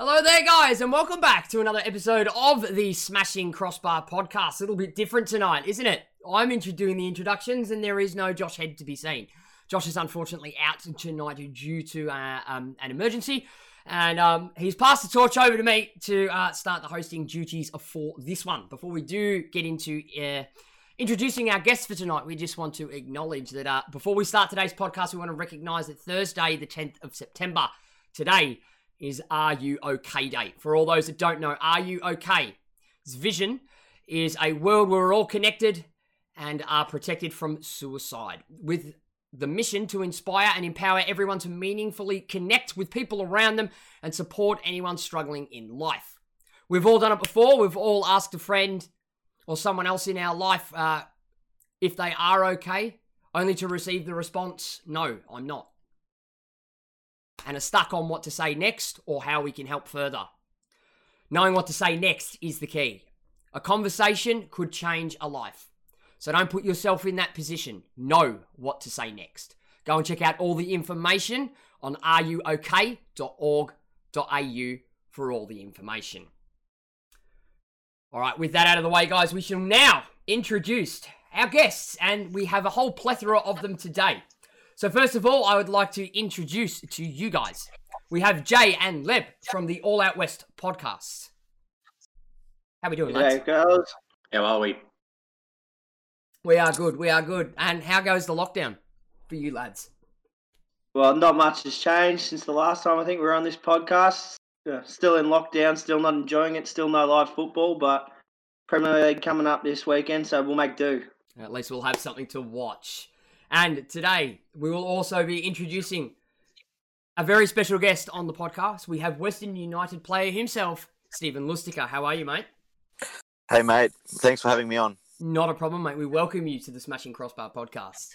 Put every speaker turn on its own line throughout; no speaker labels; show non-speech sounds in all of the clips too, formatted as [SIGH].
Hello there, guys, and welcome back to another episode of the Smashing Crossbar podcast. A little bit different tonight, isn't it? I'm doing the introductions, and there is no Josh Head to be seen. Josh is unfortunately out tonight due to uh, um, an emergency, and um, he's passed the torch over to me to uh, start the hosting duties for this one. Before we do get into uh, introducing our guests for tonight, we just want to acknowledge that uh, before we start today's podcast, we want to recognise that Thursday, the 10th of September, today is Are You OK Day. For all those that don't know, Are You OK? This vision is a world where we're all connected and are protected from suicide, with the mission to inspire and empower everyone to meaningfully connect with people around them and support anyone struggling in life. We've all done it before. We've all asked a friend or someone else in our life uh, if they are okay, only to receive the response, No, I'm not and are stuck on what to say next or how we can help further. Knowing what to say next is the key. A conversation could change a life. So don't put yourself in that position. Know what to say next. Go and check out all the information on areyouok.org.au for all the information. All right, with that out of the way, guys, we shall now introduce our guests, and we have a whole plethora of them today. So first of all, I would like to introduce to you guys. We have Jay and Leb from the All Out West podcast. How we doing, lads?
girls. How are we?
We are good. We are good. And how goes the lockdown for you lads?
Well, not much has changed since the last time I think we were on this podcast. still in lockdown, still not enjoying it, still no live football, but Premier League coming up this weekend, so we'll make do.
At least we'll have something to watch. And today we will also be introducing a very special guest on the podcast. We have Western United player himself, Steven Lustica. How are you, mate?
Hey, mate. Thanks for having me on.
Not a problem, mate. We welcome you to the Smashing Crossbar podcast.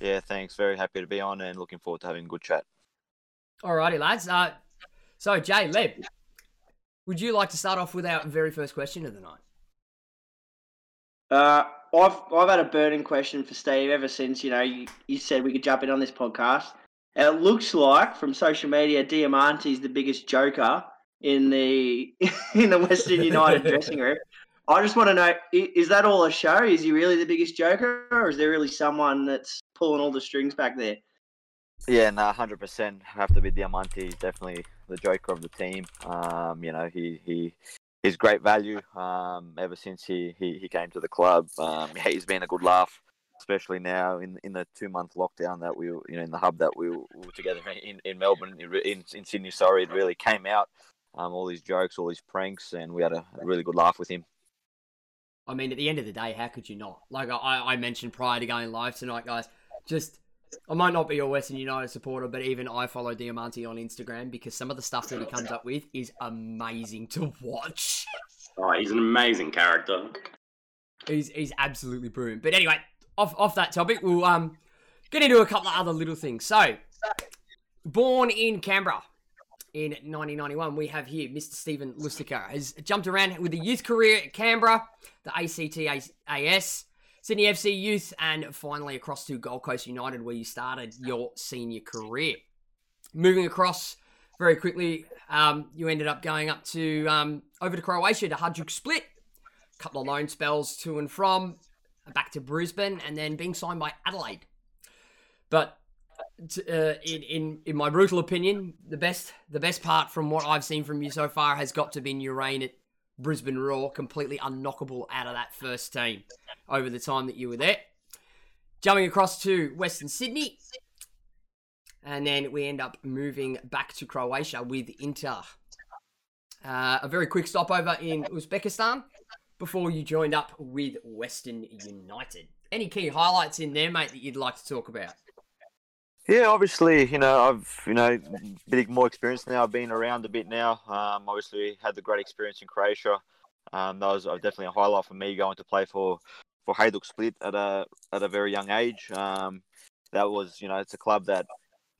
Yeah, thanks. Very happy to be on and looking forward to having a good chat.
Alrighty, lads. Uh, so, Jay, Leb, would you like to start off with our very first question of the night?
Uh, I've I've had a burning question for Steve ever since you know you, you said we could jump in on this podcast. And it looks like from social media, Diamanti's the biggest joker in the [LAUGHS] in the Western United [LAUGHS] dressing room. I just want to know: is that all a show? Is he really the biggest joker, or is there really someone that's pulling all the strings back there?
Yeah, no, hundred percent. Have to be Diamanti. He's definitely the joker of the team. Um, you know, he he he's great value um, ever since he, he, he came to the club. Um, yeah, he's been a good laugh, especially now in in the two month lockdown that we you know in the hub that we were, we were together in, in Melbourne in, in Sydney. Sorry, it really came out. Um, all these jokes, all these pranks, and we had a, really good laugh with him.
I mean, at the end of the day, how could you not? Like I, I mentioned prior to going live tonight, guys, just I might not be a Western United supporter, but even I follow Diamanti on Instagram because some of the stuff that he comes up with is amazing to watch.
Oh, he's an amazing character.
He's he's absolutely brilliant. But anyway, off off that topic, we'll um get into a couple of other little things. So, born in Canberra in 1991, we have here Mr. Steven Lustica has jumped around with a youth career at Canberra, the ACTAS, Sydney FC Youth, and finally across to Gold Coast United, where you started your senior career. Moving across very quickly, um, you ended up going up to um, over to Croatia to Hajduk Split. A couple of loan spells to and from, back to Brisbane, and then being signed by Adelaide. But uh, in, in in my brutal opinion, the best the best part from what I've seen from you so far has got to be your reign at Brisbane Roar, completely unknockable out of that first team over the time that you were there. Jumping across to Western Sydney. And then we end up moving back to Croatia with Inter. Uh, a very quick stopover in Uzbekistan before you joined up with Western United. Any key highlights in there, mate, that you'd like to talk about?
Yeah, obviously, you know, I've you know a bit more experience now. I've been around a bit now. Um, obviously, had the great experience in Croatia. Um, that was definitely a highlight for me going to play for for Hajduk Split at a at a very young age. Um, that was, you know, it's a club that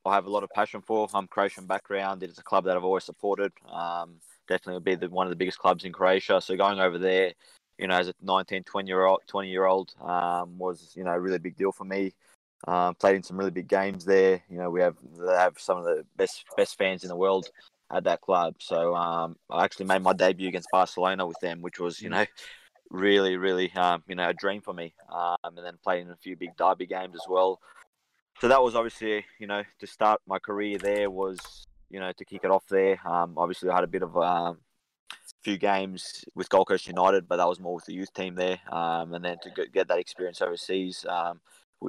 I have a lot of passion for. I'm Croatian background. It's a club that I've always supported. Um, definitely would be the, one of the biggest clubs in Croatia. So going over there, you know, as a 19, 20 year old, 20 year old, um, was you know a really big deal for me. Um, played in some really big games there. You know, we have they have some of the best best fans in the world at that club. So um, I actually made my debut against Barcelona with them, which was, you
Mm.
know, really, really, um, you know, a dream for me. Um, and then played in a few big derby games as well. So that was obviously, you know, to start my career there was, you know, to kick it off there. Um, obviously, I had a bit of um, few games with Gold Coast United, but that was more with the youth team there. Um, and then to get, that experience overseas um,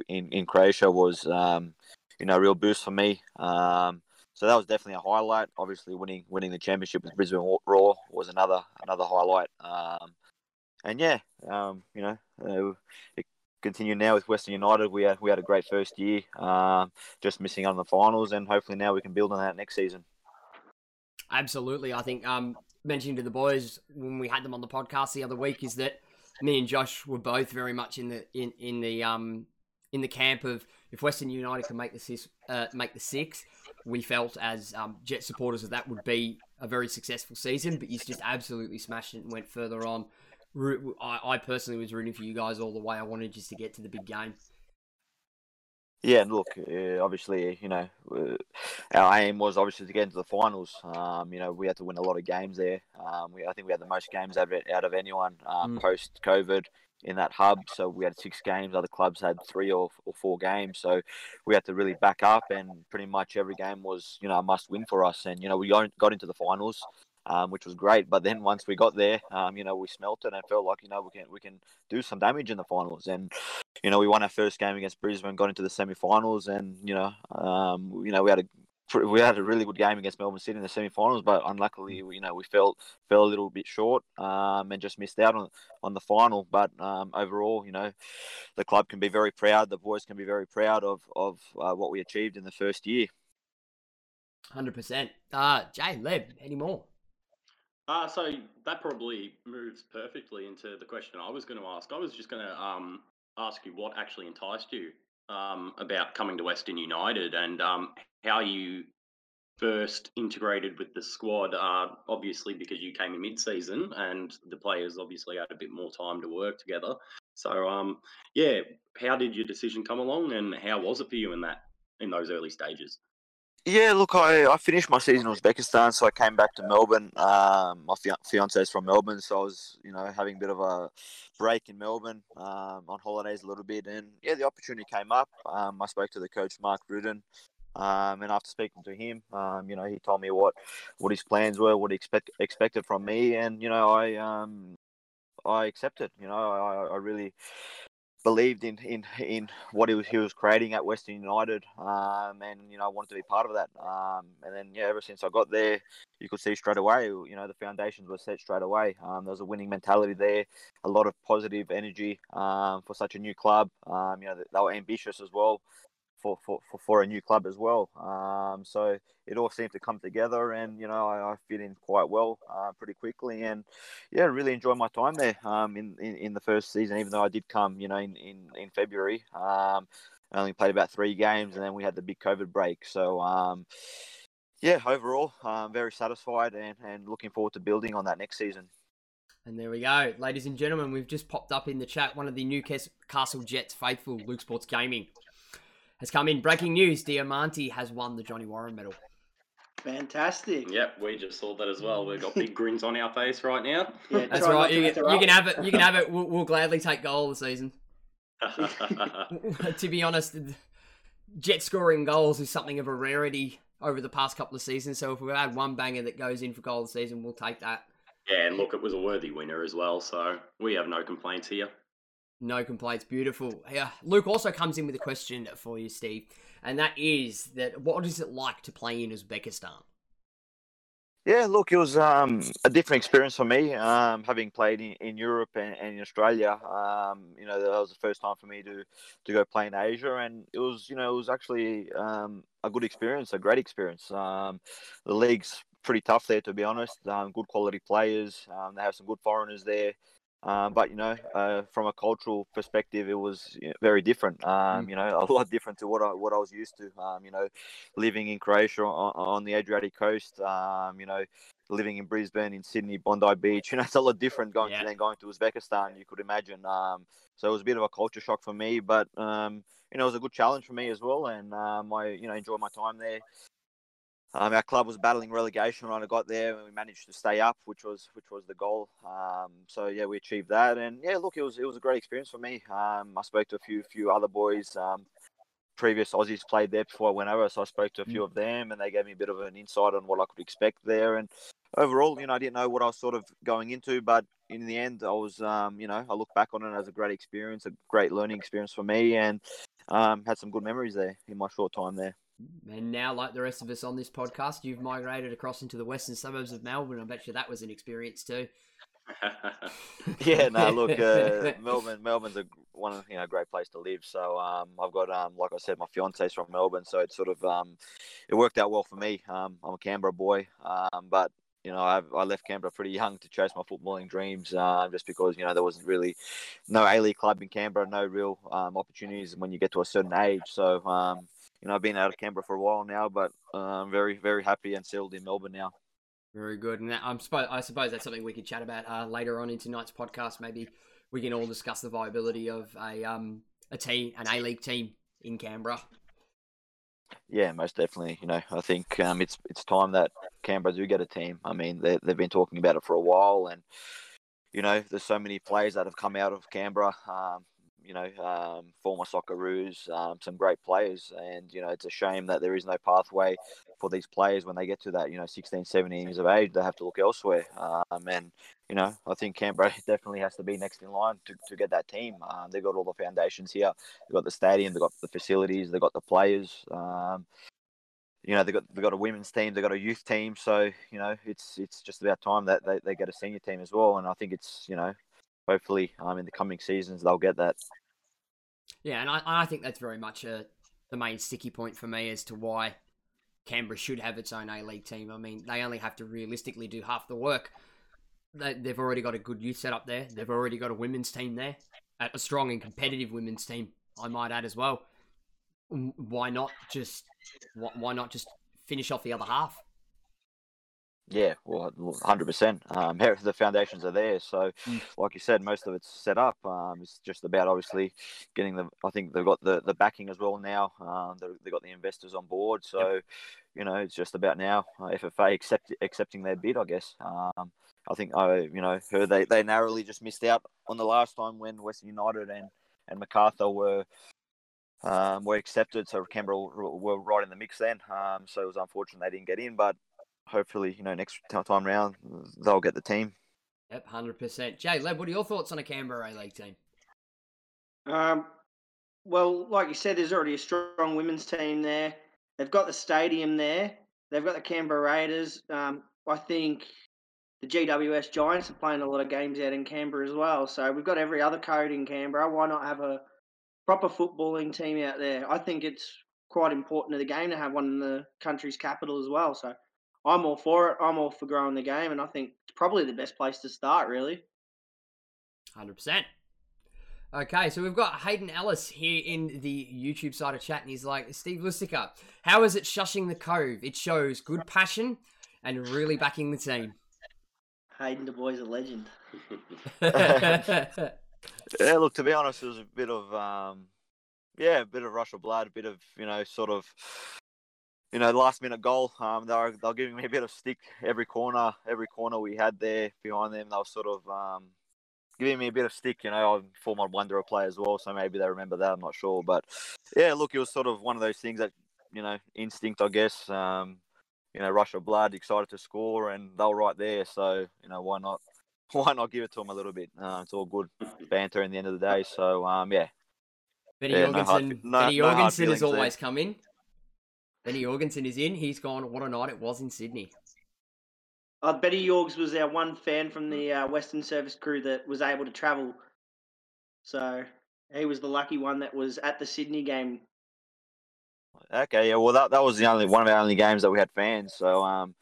in in Croatia was, um, you know, a real boost for me. Um, so that was definitely a highlight. Obviously, winning winning the championship with Brisbane Roar was another another highlight. Um, and yeah, um, you know, uh, it continued now with Western United. We had we had a great first year, um, just missing out on the finals, and hopefully now we can build on that next season.
Absolutely. I think um mentioning to the boys when we had them on the podcast the other week is that me and Josh were both very much in the in, in the um in the camp of if Western United can make the six, uh, make the six, we felt as um, Jet supporters that that would be a very successful season. But you just absolutely smashed it and went further on. I, I personally was rooting for you guys all the way. I wanted just to get to the big game.
Yeah, and look, uh, obviously, you know, uh, our aim was obviously to get into the finals. Um, you know, we had to win a lot of games there. Um, we, I think we had the most games out of, out of anyone um,
Mm.
post COVID in that hub. So we had six games. Other clubs had three or, or four games. So we had to really back up, and pretty much every game was, you know, a must win for us. And you know, we got, into the finals. Um, which was great, but then once we got there, um, you know, we smelt it and felt like you know we can we can do some damage in the finals. And you know, we won our first game against Brisbane, got into the semi-finals, and you know, um, you know, we had a we had a really good game against Melbourne City in the semi-finals, but unluckily, you know, we felt fell a little bit short um, and just missed out on on the final. But um, overall, you know, the club can be very proud. The boys can be very proud of of uh, what we achieved in the first year.
Hundred percent. Uh Jay Leb, any more?
Uh, so that probably moves perfectly into the question I was going to ask. I was just going to um, ask you what actually enticed you um, about coming to Western United and um, how you first integrated with the squad. Uh, obviously, because you came in mid-season and the players obviously had a bit more time to work together. So, um, yeah, how did your decision come along, and how was it for you in that in those early stages?
Yeah, look, I, I finished my season in Uzbekistan, so I came back to Melbourne. Um, my fia- fiance is from Melbourne, so I was, you know, having a bit of a break in Melbourne um, on holidays a little bit, and yeah, the opportunity came up. Um, I spoke to the coach Mark Rudan, um, and after speaking to him, um, you know, he told me what what his plans were, what he expect expected from me, and you know, I um, I accepted. You know, I, I really believed in in in what he was he was creating at Western United, um, and you know I wanted to be part of that. Um, and then yeah, ever since I got there, you could see straight away, you know, the foundations were set straight away. Um, there was a winning mentality there, a lot of positive energy um, for such a new club. Um, you know, they were ambitious as well. For, for, for, for a new club as well. Um, so it all seemed to come together, and you know I, I fit in quite well uh, pretty quickly, and yeah, really enjoyed my time there um, in, in in the first season. Even though I did come, you know, in in, in February, um, I only played about three games, and then we had the big COVID break. So um, yeah, overall, I'm very satisfied and, and looking forward to building on that next season.
And there we go, ladies and gentlemen. We've just popped up in the chat. One of the Newcastle Jets faithful, Luke Sports Gaming, has come in. Breaking news: Diamanti has won the Johnny Warren Medal.
Fantastic.
Yep, we just saw that as well. We've got big grins on our face right now. [LAUGHS]
Yeah,
That's right. You, can- you can have it. You can have it. [LAUGHS] We'll, we'll gladly take goal of the season. [LAUGHS] to be honest, Jet scoring goals is something of a rarity over the past couple of seasons. So if we had one banger that goes in for goal of the season, we'll take that.
yeah, and look, it was a worthy winner as well, so we have no complaints here.
No complaints. Beautiful. Yeah. Luke also comes in with a question for you, Steve, and that is that what is it like to play in Uzbekistan?
Yeah, look, it was um, a different experience for me, um, having played in, in Europe and, and in Australia. Um, you know, that was the first time for me to, to go play in Asia, and it was, you know, it was actually um, a good experience, a great experience. Um, the league's pretty tough there, to be honest. Um, good quality players. They have some good foreigners there. Um, but you know, uh, from a cultural perspective, it was very different. Um,
Mm.
You know, a [LAUGHS] lot different to what I what I was used to. Um, you know, living in Croatia on, on the Adriatic coast. Um, you know, living in Brisbane, in Sydney, Bondi Beach. [LAUGHS] You know, it's a lot different going
Yeah.
to than going to Uzbekistan. You could imagine. Um, so it was a bit of a culture shock for me, but um, you know, it was a good challenge for me as well, and um, I you know enjoyed my time there. Um, our club was battling relegation when I got there, and we managed to stay up, which was which was the goal. Um, so yeah, we achieved that, and yeah, look, it was it was a great experience for me. Um, I spoke to a few few other boys. Um, previous Aussies played there before I went over, so I spoke to a few of them, and they gave me a bit of an insight on what I could expect there. And overall, you know, I didn't know what I was sort of going into, but in the end, I was, um, you know, I look back on it as a great experience, a great learning experience for me, and um, had some good memories there in my short time there.
And now, like the rest of us on this podcast, you've migrated across into the western suburbs of Melbourne. I bet you that was an experience too. [LAUGHS]
yeah, no, look, uh, [LAUGHS] Melbourne, Melbourne's a one, you know, great place to live. So um, I've got, um, like I said, my fiance's from Melbourne, so it sort of, um, it worked out well for me. Um, I'm a Canberra boy, um, but you know, I, I left Canberra pretty young to chase my footballing dreams, uh, just because you know there wasn't really no A League club in Canberra, no real um, opportunities when you get to a certain age. So um, you know, I've been out of Canberra for a while now, but I'm um, very, very happy and settled in Melbourne now.
Very good, and that, I'm suppose I suppose that's something we could chat about uh, later on in tonight's podcast. Maybe we can all discuss the viability of a um a team, an A League team in Canberra.
Yeah, most definitely. You know, I think um, it's it's time that Canberra do get a team. I mean, they, they've been talking about it for a while, and you know, there's so many players that have come out of Canberra. Um, you know, um, former Socceroos, um, some great players. And, you know, it's a shame that there is no pathway for these players when they get to that, you know, 16, 17 years of age. They have to look elsewhere. Um, and, you know, I think Canberra [LAUGHS] definitely has to be next in line to, to get that team. Um, they've got all the foundations here. They've got the stadium, they've got the facilities, they've got the players. Um, you know, they've got, they've got a women's team, they've got a youth team. So, you know, it's it's just about time that they, they get a senior team as well. And I think it's, you know, hopefully um, in the coming seasons they'll get that.
Yeah, and I, I think that's very much a, the main sticky point for me as to why Canberra should have its own A League team. I mean, they only have to realistically do half the work. They, they've already got a good youth set up there. They've already got a women's team there, a strong and competitive women's team. I might add as well. Why not just why not just finish off the other half?
Yeah, well, hundred percent. Um, [LAUGHS] the foundations are there, so mm. like you said, most of it's set up. Um, it's just about obviously getting the. I think they've got the, the backing as well now. Um, they've got the investors on board, so yep. you know it's just about now uh, FFA accept, accepting their bid. I guess. Um, I think I you know heard they, they narrowly just missed out on the last time when Western United and and Macarthur were um, were accepted. So Canberra were right in the mix then. Um, so it was unfortunate they didn't get in, but hopefully, you know, next time round they'll get the team.
Yep, hundred percent. Jay, Leb, what are your thoughts on a Canberra A League team?
Um, well, like you said, there's already a strong women's team there. They've got the stadium there. They've got the Canberra Raiders. Um, I think the GWS Giants are playing a lot of games out in Canberra as well. So we've got every other code in Canberra. Why not have a proper footballing team out there? I think it's quite important to the game to have one in the country's capital as well. So I'm all for it. I'm all for growing the game, and I think it's probably the best place to start, really.
100%. Okay, so we've got Hayden Ellis here in the YouTube side of chat, and he's like, Steve Lustica, how is it shushing the cove? It shows good passion and really backing the team.
Hayden, the boy's a legend. [LAUGHS]
yeah, look, to be honest, it was a bit of, um, yeah, a bit of rush of blood, a bit of, you know, sort of you know, last minute goal. Um, they were they were giving me a bit of stick every corner, every corner we had there behind them. They were sort of um, giving me a bit of stick. You know, I'm former Wanderer player as well, so maybe they remember that. I'm not sure, but yeah, look, it was sort of one of those things that you know, instinct, I guess. Um, you know, rush of blood, excited to score, and they were right there. So you know, why not? [LAUGHS] Why not give it to them a little bit? Uh, it's all good banter in the end of the day. So um, yeah.
Benny yeah, Jorgensen, no hard, Benny no, Jorgensen has always there. come in. Benny Jorgensen is in. He's gone. What a night it was in Sydney.
Uh, Benny Yorgs was our one fan from the uh, Western Service crew that was able to travel. So he was the lucky one that was at the Sydney game.
Okay, yeah. Well, that that was the only one of our only games that we had fans. So um,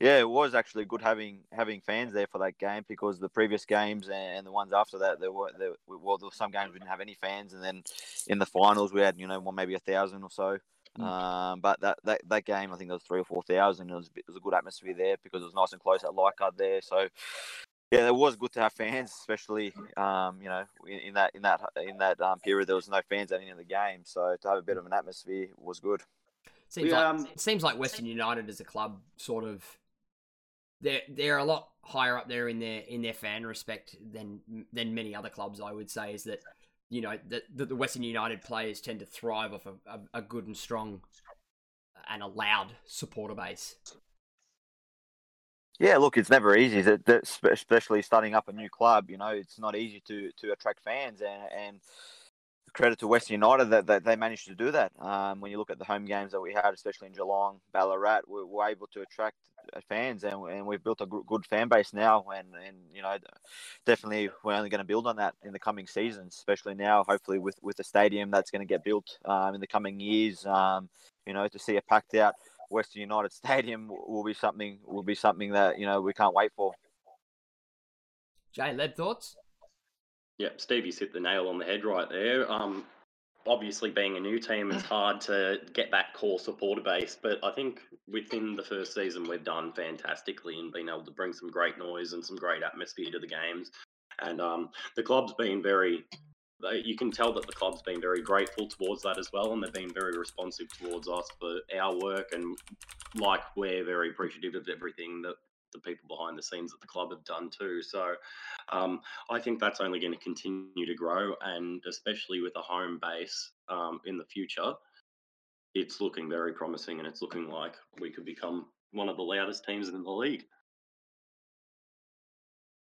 yeah, it was actually good having having fans there for that game because the previous games and the ones after that there were there, well there were some games we didn't have any fans and then in the finals we had you know one maybe a thousand or so. Mm. Um, but that, that that game, I think there was three or four thousand. It was it was a good atmosphere there because it was nice and close at Leichhardt there. So yeah, it was good to have fans, especially um, you know in, in, that in that in that um, period there was no fans at any of the games. So to have a bit of an atmosphere was good.
Seems
We,
like
um,
it seems like Western United as a club sort of they're they're a lot higher up there in their in their fan respect than than many other clubs. I would say is that you know that that the Western United players tend to thrive off a, a, a good and strong and a loud supporter base.
Yeah, look, it's never easy, that, that, especially starting up a new club. You know, it's not easy to to attract fans, and and credit to Western United that, that they managed to do that. Um, when you look at the home games that we had, especially in Geelong, Ballarat, we were able to attract uh, fans, and, and we've built a good fan base now. And, and you know, definitely we're only going to build on that in the coming seasons, especially now, hopefully with with the stadium that's going to get built um, in the coming years. Um, you know, to see a packed out Western United [LAUGHS] Stadium will be something will be something that you know we can't wait for.
Jay, Leb thoughts?
Yeah, Stevie's hit the nail on the head right there. Um, obviously, being a new team, it's [LAUGHS] hard to get that core supporter base. But I think within the first season, we've done fantastically and been able to bring some great noise and some great atmosphere to the games. And um, the club's been very. You can tell that the club's been very grateful towards that as well, and they've been very responsive towards us for our work. And like we're very appreciative of everything that the people behind the scenes at the club have done too. So um, I think that's only going to continue to grow, and especially with a home base um, in the future, it's looking very promising, and it's looking like we could become one of the loudest teams in the league.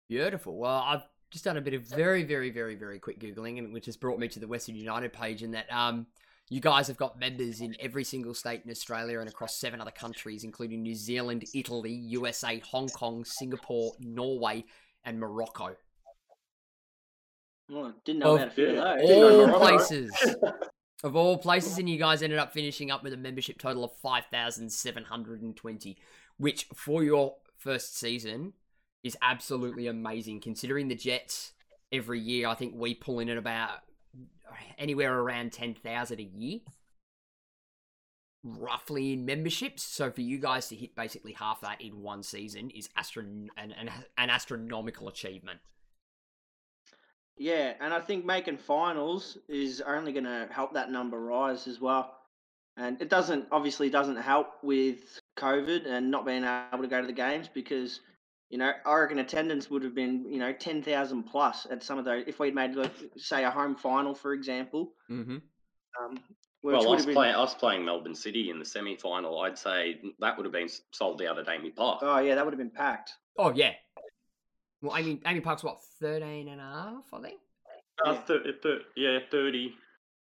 Beautiful. Well, I've just done a bit of very, very, very, very quick googling, and which has brought me to the Western United page, and that um, you guys have got members in every single state in Australia and across seven other countries, including New Zealand, Italy, USA, Hong Kong, Singapore, Norway, and Morocco.
Oh, didn't know
Of
about a few of
yeah,
those.
Didn't know
All
Morocco.
places. Of all places, and you guys ended up finishing up with a membership total of 5,720, which for your first season is absolutely amazing considering the Jets every year. I think we pull in at about anywhere around 10,000 a year, roughly in memberships. So for you guys to hit basically half that in one season is astron- an, an, an astronomical achievement.
Yeah, and I think making finals is only going to help that number rise as well. And it doesn't obviously doesn't help with COVID and not being able to go to the games because you know I reckon attendance would have been you know ten thousand plus at some of those if we'd made like, say a home final for example.
Mm-hmm.
Um,
Well,
would
us,
have been,
play, us playing Melbourne City in the semi final, I'd say that would have been sold out at AAMI Park.
oh yeah, that would have been packed.
Oh, yeah. Well, AAMI, AAMI Park's what, 13 and a half, I think?
Uh,
yeah.
thir- thir- yeah, 30.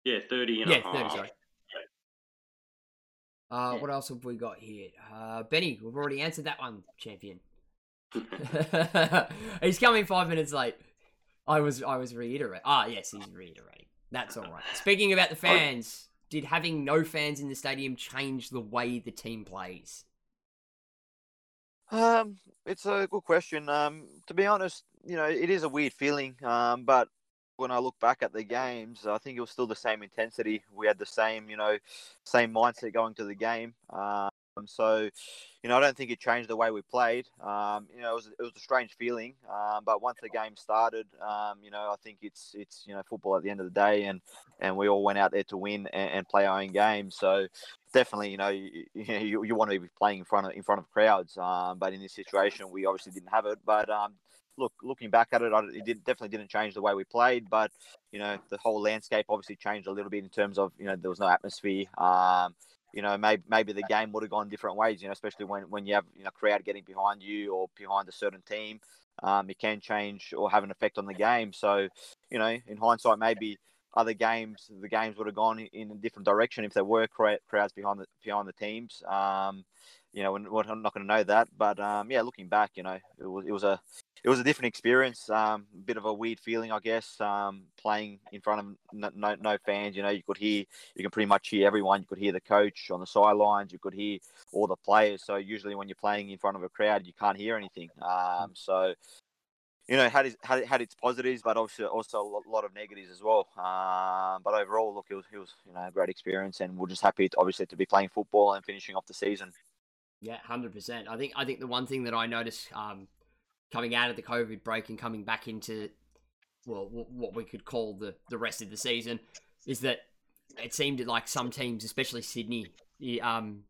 Yeah, 30 and
yeah,
a half.
30, sorry. Uh,
Yeah.
What else have we got here? Uh, Benny, we've already answered that one, champion. [LAUGHS] he's coming five minutes late. I was I was reiterating. Ah, yes, he's reiterating. That's all right. Speaking about the fans, did having no fans in the stadium change the way the team plays?
Um, it's a good question. Um, to be honest, you know, it is a weird feeling. Um, but when I look back at the games, I think it was still the same intensity. We had the same, you know, same mindset going to the game. Um, so, you know, I don't think it changed the way we played. Um, you know, it was it was a strange feeling. Um, but once the game started, um, you know, I think it's it's you know football at the end of the day, and and we all went out there to win and, and play our own game. So definitely, you know, you, [LAUGHS] you, you want to be playing in front of in front of crowds. Um, but in this situation, we obviously didn't have it. But um, look, looking back at it, it did, definitely didn't change the way we played. But you know, the whole landscape obviously changed a little bit in terms of you know there was no atmosphere. Um, you know, maybe maybe the game would have gone different ways. You know, especially when when you have you know crowd getting behind you or behind a certain team. Um, it can change or have an effect on the game. So, you know, in hindsight, maybe other games, the games would have gone in a different direction if there were crowds behind the behind the teams. Um, you know, we're not going to know that, but um, yeah, looking back, you know, it was it was a it was a different experience. Um, a bit of a weird feeling, I guess. Um, playing in front of no, no, no fans, you know, you could hear, you can pretty much hear everyone. You could hear the coach on the sidelines. You could hear all the players. So usually when you're playing in front of a crowd, you can't hear anything. Um, so you know, had its, had, had its positives, but also also a lot of negatives as well. Um, but overall, look, it was, it was you know a great experience, and we're just happy, to, obviously, to be playing football and finishing off the season.
Yeah, hundred percent. I think I think the one thing that I noticed um, coming out of the COVID break and coming back into well, wh- what we could call the the rest of the season is that it seemed like some teams, especially Sydney, um,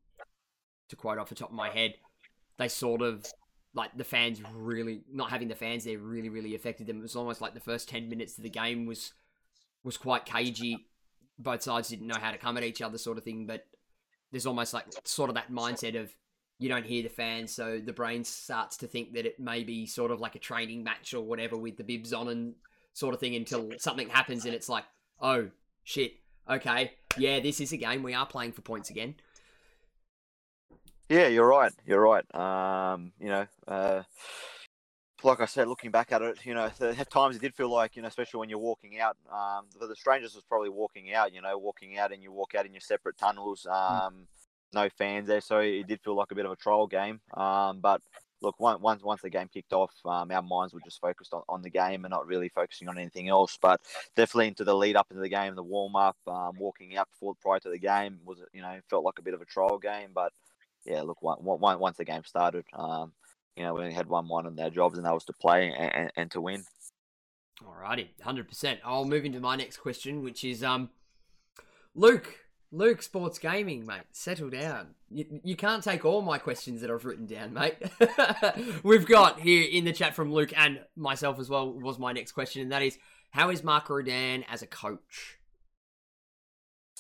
to quote off the top of my head, they sort of like the fans really not having the fans there really really affected them. It was almost like the first ten minutes of the game was was quite cagey. Both sides didn't know how to come at each other, sort of thing. But there's almost like sort of that mindset of you don't hear the fans, so the brain starts to think that it may be sort of like a training match or whatever with the bibs on and sort of thing until something happens and it's like, oh shit, okay, yeah, this is a game. We are playing for points again.
Yeah, you're right. You're right. Um, you know, uh, like I said, looking back at it, you know, at times it did feel like, you know, especially when you're walking out, um, for the strangers was probably walking out, you know, walking out and you walk out in your separate tunnels, hmm. um, mm. No fans there, so it did feel like a bit of a trial game. Um, but look, once once the game kicked off, um, our minds were just focused on, on the game and not really focusing on anything else. But definitely into the lead up into the game, the warm up, um, walking out before prior to the game was, you know, felt like a bit of a trial game, but yeah, look, one, one, once the game started, um, you know, we only had one one on their jobs, and that was to play and, and, to win.
Alrighty, hundred percent. I'll move into my next question, which is um, Luke. Luke, sports gaming, mate. Settle down. You, you can't take all my questions that I've written down, mate. [LAUGHS] We've got here in the chat from Luke and myself as well was my next question, and that is, how is Mark Rudan as a coach?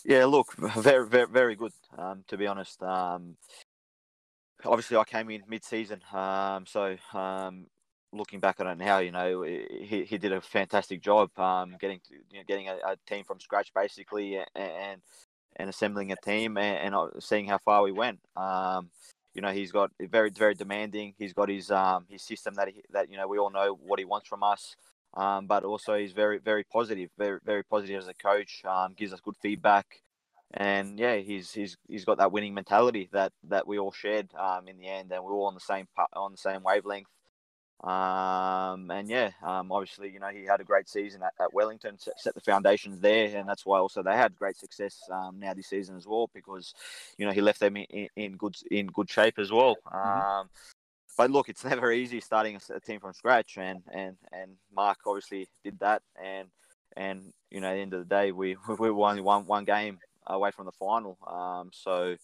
Yeah, look, very, very, very good. Um, to be honest, um, obviously I came in mid-season, um, so um, looking back on it now, you know, he, he did a fantastic job um, getting you know, getting a, a, team from scratch basically, and and assembling a team and, and uh, seeing how far we went. Um, you know, he's got very very demanding. He's got his um, his system that he, that you know we all know what he wants from us. Um, but also he's very very positive, very very positive as a coach. Um, gives us good feedback and yeah, he's he's he's got that winning mentality that that we all shared um, in the end, and we're all on the same on the same wavelength. Um, and yeah, um, obviously, you know, he had a great season at, at Wellington, set, set, the foundations there, and that's why also they had great success um, now this season as well because, you know, he left them in, in good in good shape as well. Mm-hmm. Um, but look, it's never easy starting a, a team from scratch, and and and Mark obviously did that, and and you know, at the end of the day, we [LAUGHS] we won one one game away from the final. Um, so,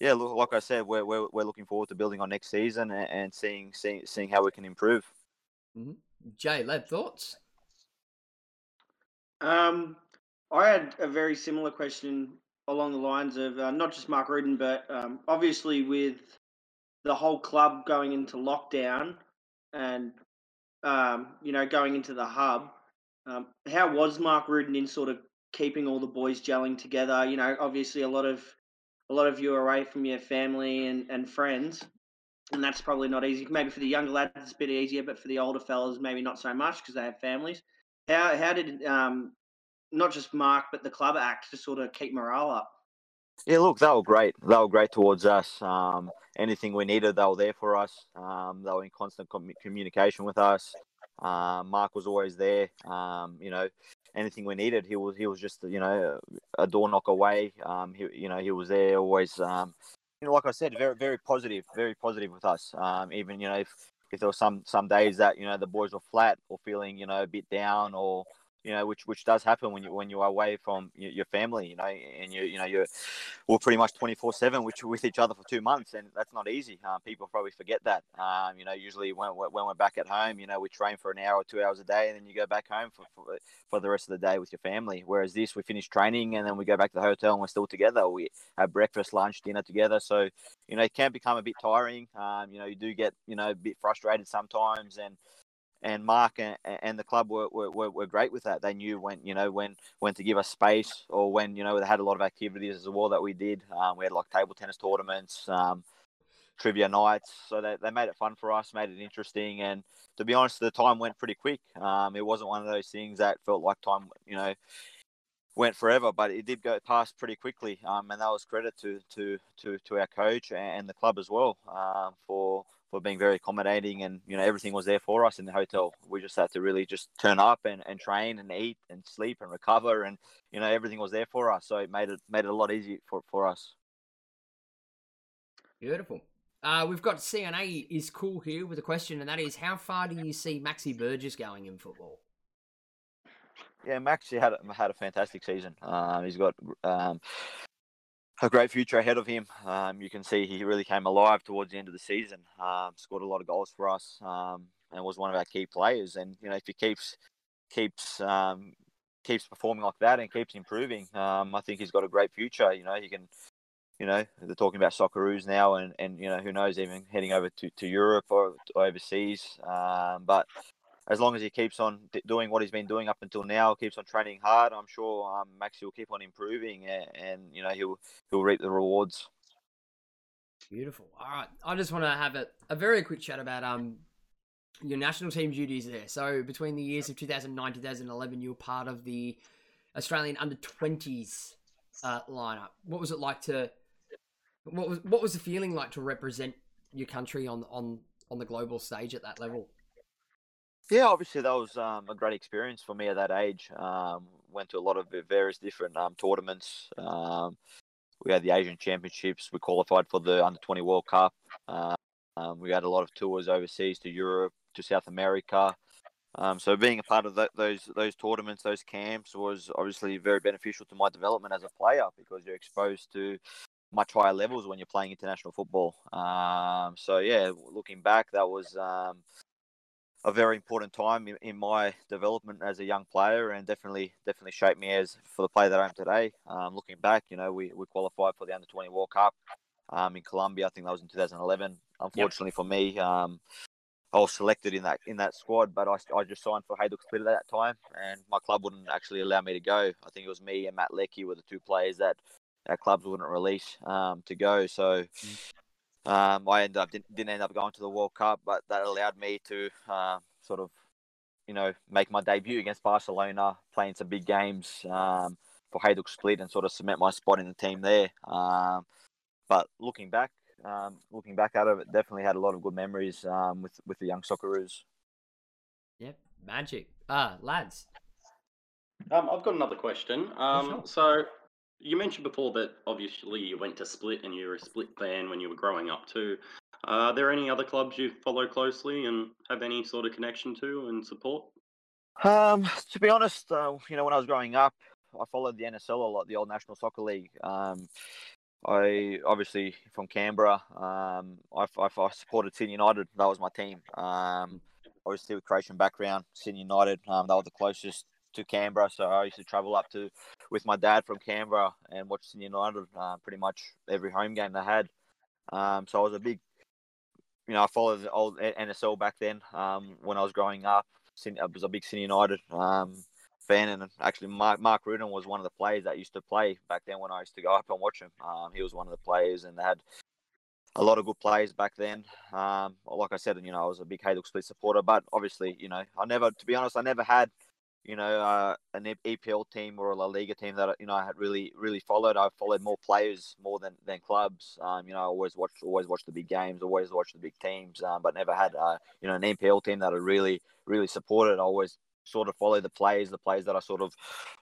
yeah, look, like I said, we're, we're, we're looking forward to building on next season and, and seeing, seeing seeing how we can improve.
Mm-hmm. Jay, Lab thoughts?
Um, I had a very similar question along the lines of uh, not just Mark Rudan, but um, obviously with the whole club going into lockdown and um, you know going into the hub. Um, how was Mark Rudan in sort of keeping all the boys gelling together. You know, obviously a lot of a lot of you are away from your family and, and friends, and that's probably not easy. Maybe for the younger lads it's a bit easier, but for the older fellas maybe not so much because they have families. How how did um, not just Mark but the club act to sort of keep morale up?
Yeah, look, they were great. They were great towards us. Um, anything we needed, they were there for us. Um, they were in constant com- communication with us. Um, Mark was always there. Um, you know, anything we needed. He was he was just you know a door knock away. Um, he you know he was there always. Um, you know, like I said, very very positive, very positive with us. Um, even you know if if there were some some days that you know the boys were flat or feeling you know a bit down or you know, which which does happen when you when you're away from your, family, you know, and you you know you're we're pretty much 24 seven, which with each other for two months, and that's not easy. Um, people probably forget that. Um, you know, usually when when we're back at home, you know, we train for an hour or two hours a day, and then you go back home for, for for the rest of the day with your family. Whereas this, we finish training and then we go back to the hotel and we're still together. We have breakfast, lunch, dinner together. So you know, it can become a bit tiring. Um, you know, you do get you know a bit frustrated sometimes, and and Mark and, and the club were, were, were great with that. They knew when you know when when to give us space or when you know they had a lot of activities as well that we did. Um, we had like table tennis tournaments, um, trivia nights, so they, they made it fun for us, made it interesting. And to be honest, the time went pretty quick. Um, it wasn't one of those things that felt like time you know went forever, but it did go past pretty quickly. Um, and that was credit to to to, to our coach and the club as well um, for for being very accommodating and you know everything was there for us in the hotel we just had to really just turn up and, and train and eat and sleep and recover and you know everything was there for us so it made it made it a lot easier for, for us
beautiful uh, we've got CNA is cool here with a question, and that is, how far do you see Maxi Burgess going in football?
Yeah, Maxi had had a fantastic season. Um, he's got um, a great future ahead of him. Um, you can see he really came alive towards the end of the season. Um, scored a lot of goals for us, um, and was one of our key players. And you know, if he keeps keeps um, keeps performing like that and keeps improving, um, I think he's got a great future. You know, he can. You know, they're talking about Socceroos now, and, and you know who knows, even heading over to, to Europe or overseas. Um, but as long as he keeps on doing what he's been doing up until now, keeps on training hard, I'm sure um, will keep on improving, and, and, you know he'll he'll reap the rewards.
Beautiful. All right, I just want to have a, a very quick chat about um your national team duties there. So between the years of 2009 2011, you were part of the Australian under 20s uh, lineup. What was it like to what was what was the feeling like to represent your country on on on the global stage at that level?
Yeah, obviously that was um, a great experience for me at that age. Um, went to a lot of various different um, tournaments. Um, we had the Asian Championships. We qualified for the Under Twenty World Cup. Uh, we had a lot of tours overseas to Europe, to South America. Um, so being a part of that, those those tournaments, those camps, was obviously very beneficial to my development as a player because you're exposed to much higher levels when you're playing international football. Um, so yeah, looking back, that was um, a very important time in, in, my development as a young player, and definitely definitely shaped me as for the player that I am today. Um, looking back, you know, we, we qualified for the Under Twenty World Cup um, in Colombia. I think that was in 2011. Unfortunately yep. for me, um, I was selected in that in that squad, but I, I just signed for Hajduk Split at that time, and my club wouldn't actually allow me to go. I think it was me and Matt Leckie were the two players that our clubs wouldn't release um, to go. So mm. Um, I ended up didn't, didn't, end up going to the World Cup, but that allowed me to uh, sort of, you know, make my debut against Barcelona, playing some big games um, for Hajduk Split, and sort of cement my spot in the team there. Um, but looking back, um, looking back at it, definitely had a lot of good memories um, with with the young Socceroos.
Yep, magic. Ah, lads.
Um, I've got another question. Um, sure. So you mentioned before that obviously you went to Split and you were a Split fan when you were growing up too. Are there any other clubs you follow closely and have any sort of connection to and support?
Um, to be honest, uh, you know, when I was growing up, I followed the NSL a lot, the old National Soccer League. Um, I obviously from Canberra. Um, I, I, I, supported Sydney United. That was my team. Um, obviously with Croatian background, Sydney United. Um, they were the closest to Canberra, so I used to travel up to with my dad from Canberra and watch Sydney United uh, pretty much every home game they had. Um, so I was a big, you know, I followed the old NSL back then um, when I was growing up. I was a big Sydney United um, fan, and actually Mark, Mark Rudan was one of the players that used to play back then when I used to go up and watch him. Um, he was one of the players, and they had a lot of good players back then. Um, like I said, you know, I was a big Hajduk Split supporter, but obviously, you know, I never, to be honest, I never had – you know, uh, an EPL team or a La Liga team that you know I had really really followed. I followed more players more than, than clubs. Um, you know, I always watched always watched the big games, always watched the big teams, um, but never had uh, you know an EPL team that I really really supported. I always sort of follow the players, the players that I sort of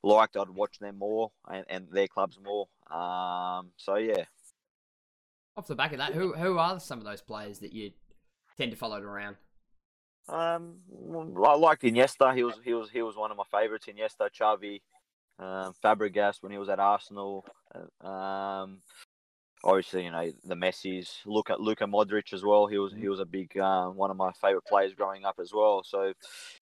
liked. I'd watch them more and, and their clubs more. Um, so yeah.
Off the back of that, who who are some of those players that you tend to follow around?
Um, I liked Iniesta. He was he was he was one of my favourites. Iniesta, Xavi, um, Fabregas when he was at Arsenal. Uh, um, obviously, you know the Messi's. Look at Luka Modric as well. He was he was a big uh, one of my favourite players growing up as well. So,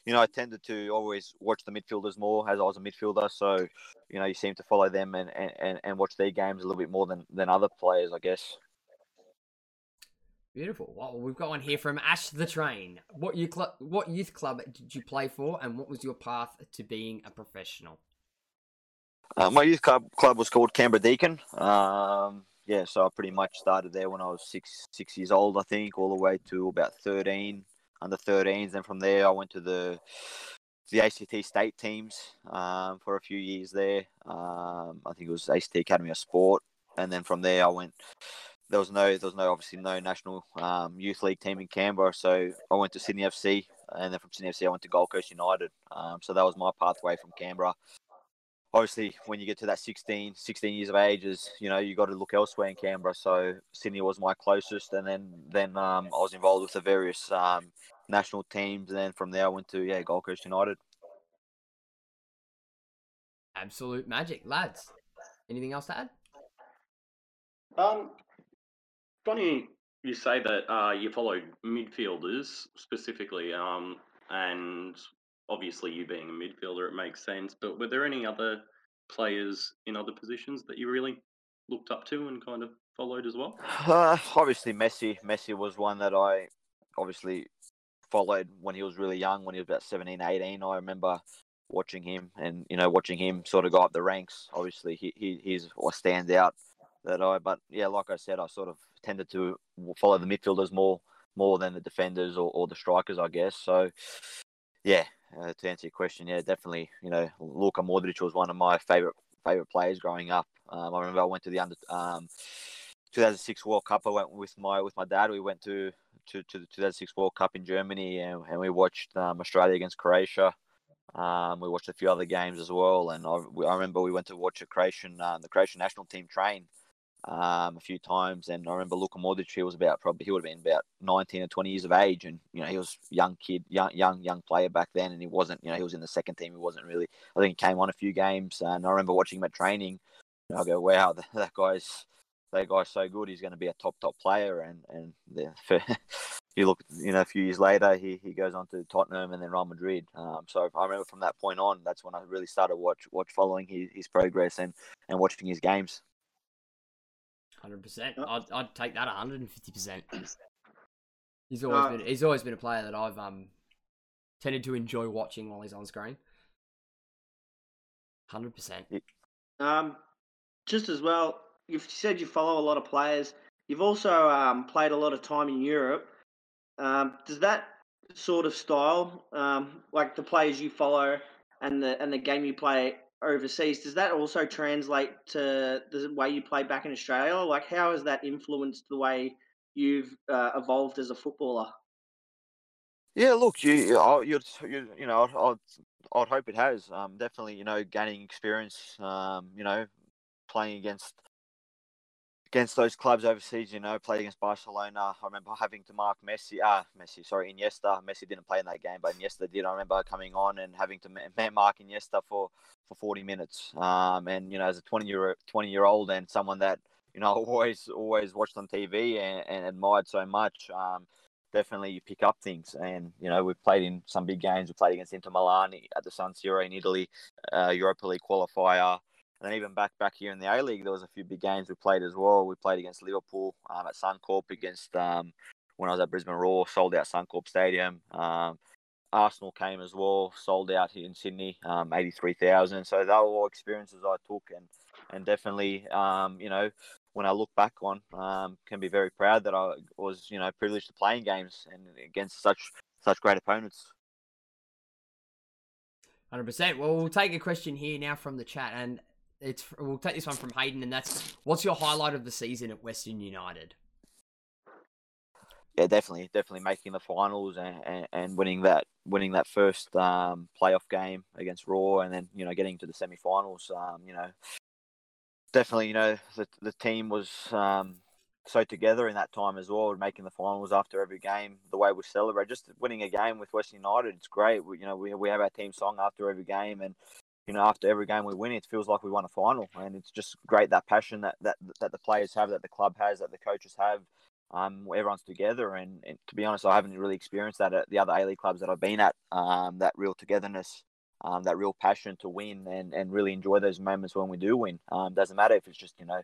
you know, I tended to always watch the midfielders more as I was a midfielder. So, you know, you seem to follow them and, and, and watch their games a little bit more than, than other players, I guess.
Beautiful. Well, we've got one here from Ash the Train. What you cl- what youth club did you play for, and what was your path to being a professional?
Uh, my youth club club was called Canberra Deakin. Um, yeah, so I pretty much started there when I was six six years old, I think, all the way to about thirteen, under 13s. and from there, I went to the the ACT state teams um, for a few years there. Um, I think it was ACT Academy of Sport, and then from there I went there was no there was no obviously no national um, youth league team in Canberra, so I went to Sydney FC, and then from Sydney FC I went to Gold Coast United. Um, so that was my pathway from Canberra. Obviously, when you get to that 16, 16 years of age, is you know you got to look elsewhere in Canberra. So Sydney was my closest, and then then um, I was involved with the various um, national teams, and then from there I went to yeah Gold Coast United.
Absolute magic, lads. Anything else to add?
Um, funny you say that uh, you followed midfielders specifically, um, and obviously you being a midfielder, it makes sense. But were there any other players in other positions that you really looked up to and kind of followed as well?
Uh, obviously, Messi. Messi was one that I obviously followed when he was really young, when he was about 17, 18. I remember watching him and, you know, watching him sort of go up the ranks. Obviously, he, he he's what stands out that I, but yeah, like I said, I sort of tended to follow the midfielders more more than the defenders or, or the strikers, I guess. So, yeah, uh, to answer your question, yeah, definitely, you know, Luka Modric was one of my favorite favorite players growing up. Um, I remember I went to the under um, 2006 World Cup. I went with my with my dad. We went to to, to the 2006 World Cup in Germany, and, and we watched um, Australia against Croatia. Um, we watched a few other games as well, and I, I remember we went to watch a Croatian uh, the Croatian national team train um, a few times. And I remember Luka Modric, he was about probably he would have been about 19 or 20 years of age, and you know he was young kid, young young young player back then, and he wasn't you know he was in the second team. He wasn't really. I think he came on a few games, and I remember watching him at training. And I go, wow, [LAUGHS] that, guy's that guy's so good. He's going to be a top top player, and and the, for, [LAUGHS] you look, you know, a few years later, he, he goes on to Tottenham and then Real Madrid. Um, so I remember from that point on, that's when I really started watch watch following his, his progress and, and watching his games.
Hundred percent. I'd I'd take that hundred and fifty percent. [CLEARS THROAT] He's always been he's always been a player that I've um tended to enjoy watching while he's on screen. Hundred percent.
Um, just as well, you've said you follow a lot of players. You've also um, played a lot of time in Europe. Um, does that sort of style, um, like the players you follow and the and the game you play, overseas, does that also translate to the way you play back in Australia? Like, how has that influenced the way you've uh, evolved as a footballer?
Yeah, look, you, you, you, you know, I'd, I'd hope it has. Um, definitely, you know, gaining experience. Um, you know, playing against against those clubs overseas, you know, played against Barcelona. I remember having to mark Messi, ah, Messi, sorry, Iniesta. Messi didn't play in that game, but Iniesta did. I remember coming on and having to mark Iniesta for, for 40 minutes. Um, and, you know, as a 20 year, 20 year old and someone that, you know, [LAUGHS] always, always watched on TV and, and admired so much, um, definitely you pick up things. And, you know, we've played in some big games. We played against Inter Milan at the San Siro in Italy, uh, Europa League qualifier. And then even back back here in the A League, there was a few big games we played as well. We played against Liverpool um, at Suncorp, against um, when I was at Brisbane Roar, sold out Suncorp Stadium. Um, Arsenal came as well, sold out here in Sydney, um, eighty three thousand. So they were all experiences I took, and and definitely, um, you know, when I look back on, um, can be very proud that I was, you know, privileged to play in games and against such such great opponents.
Hundred percent. Well, we'll take a question here now from the chat, and it's we'll take this one from Hayden, and that's what's your highlight of the season at Western United?
Yeah, definitely, definitely making the finals and, and, and winning that winning that first um, playoff game against Roar, and then you know getting to the semi-finals. Um, you know, definitely, you know the the team was um, so together in that time as well, making the finals after every game. The way we celebrate, just winning a game with Western United, it's great. We, you know, we we have our team song after every game, and you know, after every game we win, it feels like we won a final, and it's just great that passion that that, that the players have, that the club has, that the coaches have. Um, everyone's together, and, and to be honest, I haven't really experienced that at the other A League clubs that I've been at. Um, that real togetherness, um, that real passion to win, and, and really enjoy those moments when we do win. Um, doesn't matter if it's just you know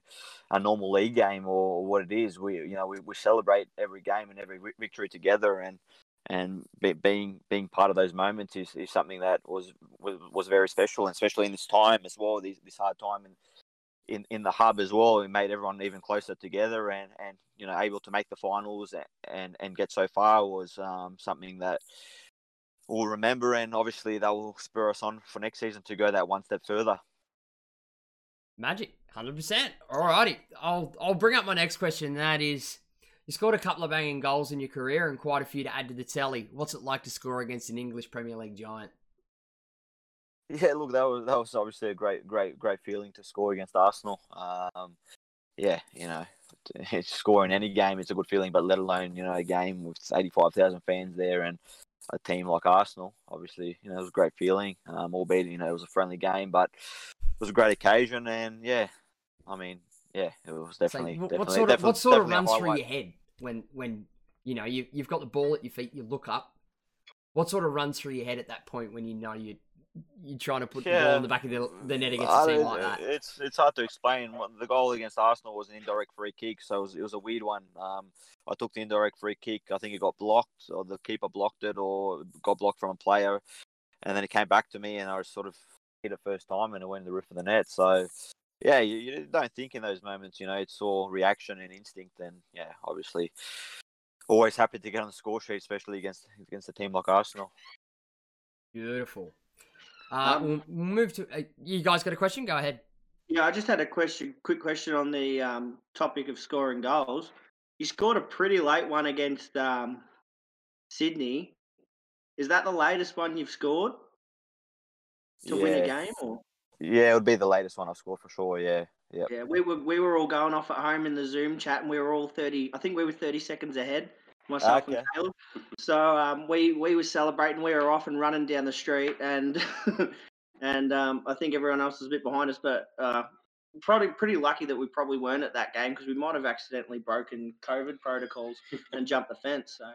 a normal league game or, or what it is. We you know we, we celebrate every game and every victory together, and and be, being being part of those moments is, is something that was, was was very special, and especially in this time as well, this, this hard time in, in the hub as well. It made everyone even closer together, and, and you know able to make the finals and and, and get so far was um, something that we'll remember, and obviously that will spur us on for next season to go that one step further.
Magic, hundred percent. Alrighty, I'll I'll bring up my next question. That is you scored a couple of banging goals in your career and quite a few to add to the tally. What's it like to score against an English Premier League giant?
Yeah, look, that was that was obviously a great, great, great feeling to score against Arsenal. Um, yeah, you know, [LAUGHS] scoring in any game is a good feeling, but let alone you know a game with eighty five thousand fans there and a team like Arsenal, obviously, you know, it was a great feeling. Um, albeit you know it was a friendly game, but it was a great occasion, and yeah, I mean, yeah, it was
So
definitely.
wh-
definitely
what sort of
definitely-
what sort of
definitely a
runs through your head when when you know you you've got the ball at your feet, you look up. What sort of runs through your head at that point when you know you you're trying to put the ball in the back of the, the net against
I
a team like that?
It's it's hard to explain. The goal against Arsenal was an indirect free kick, so it was, it was a weird one. Um, I took the indirect free kick. I think it got blocked, or the keeper blocked it, or got blocked from a player, and then it came back to me, and I sort of hit it first time, and it went in the roof of the net. So, yeah, you, you don't think in those moments, you know, it's all reaction and instinct, and yeah, obviously, always happy to get on the score sheet, especially against against a team like Arsenal.
Beautiful. Uh,
Um,
we'll we'll move to. Uh, you guys got a question? Go ahead.
Yeah, I just had a question, quick question on the um, topic of scoring goals. You scored a pretty late one against um, Sydney. Is that the latest one you've scored to win a game? Or
Yeah, it would be the latest one I've scored for sure. Yeah, yeah.
yeah, we were we were all going off at home in the Zoom chat, and we were all thirty. I think we were thirty seconds ahead. Myself
Okay.
and Caleb. So um, we we were celebrating. We were off and running down the street, and [LAUGHS] and um, I think everyone else was a bit behind us, but uh, probably pretty lucky that we probably weren't at that game because we might have accidentally broken COVID protocols [LAUGHS] and jumped the fence. So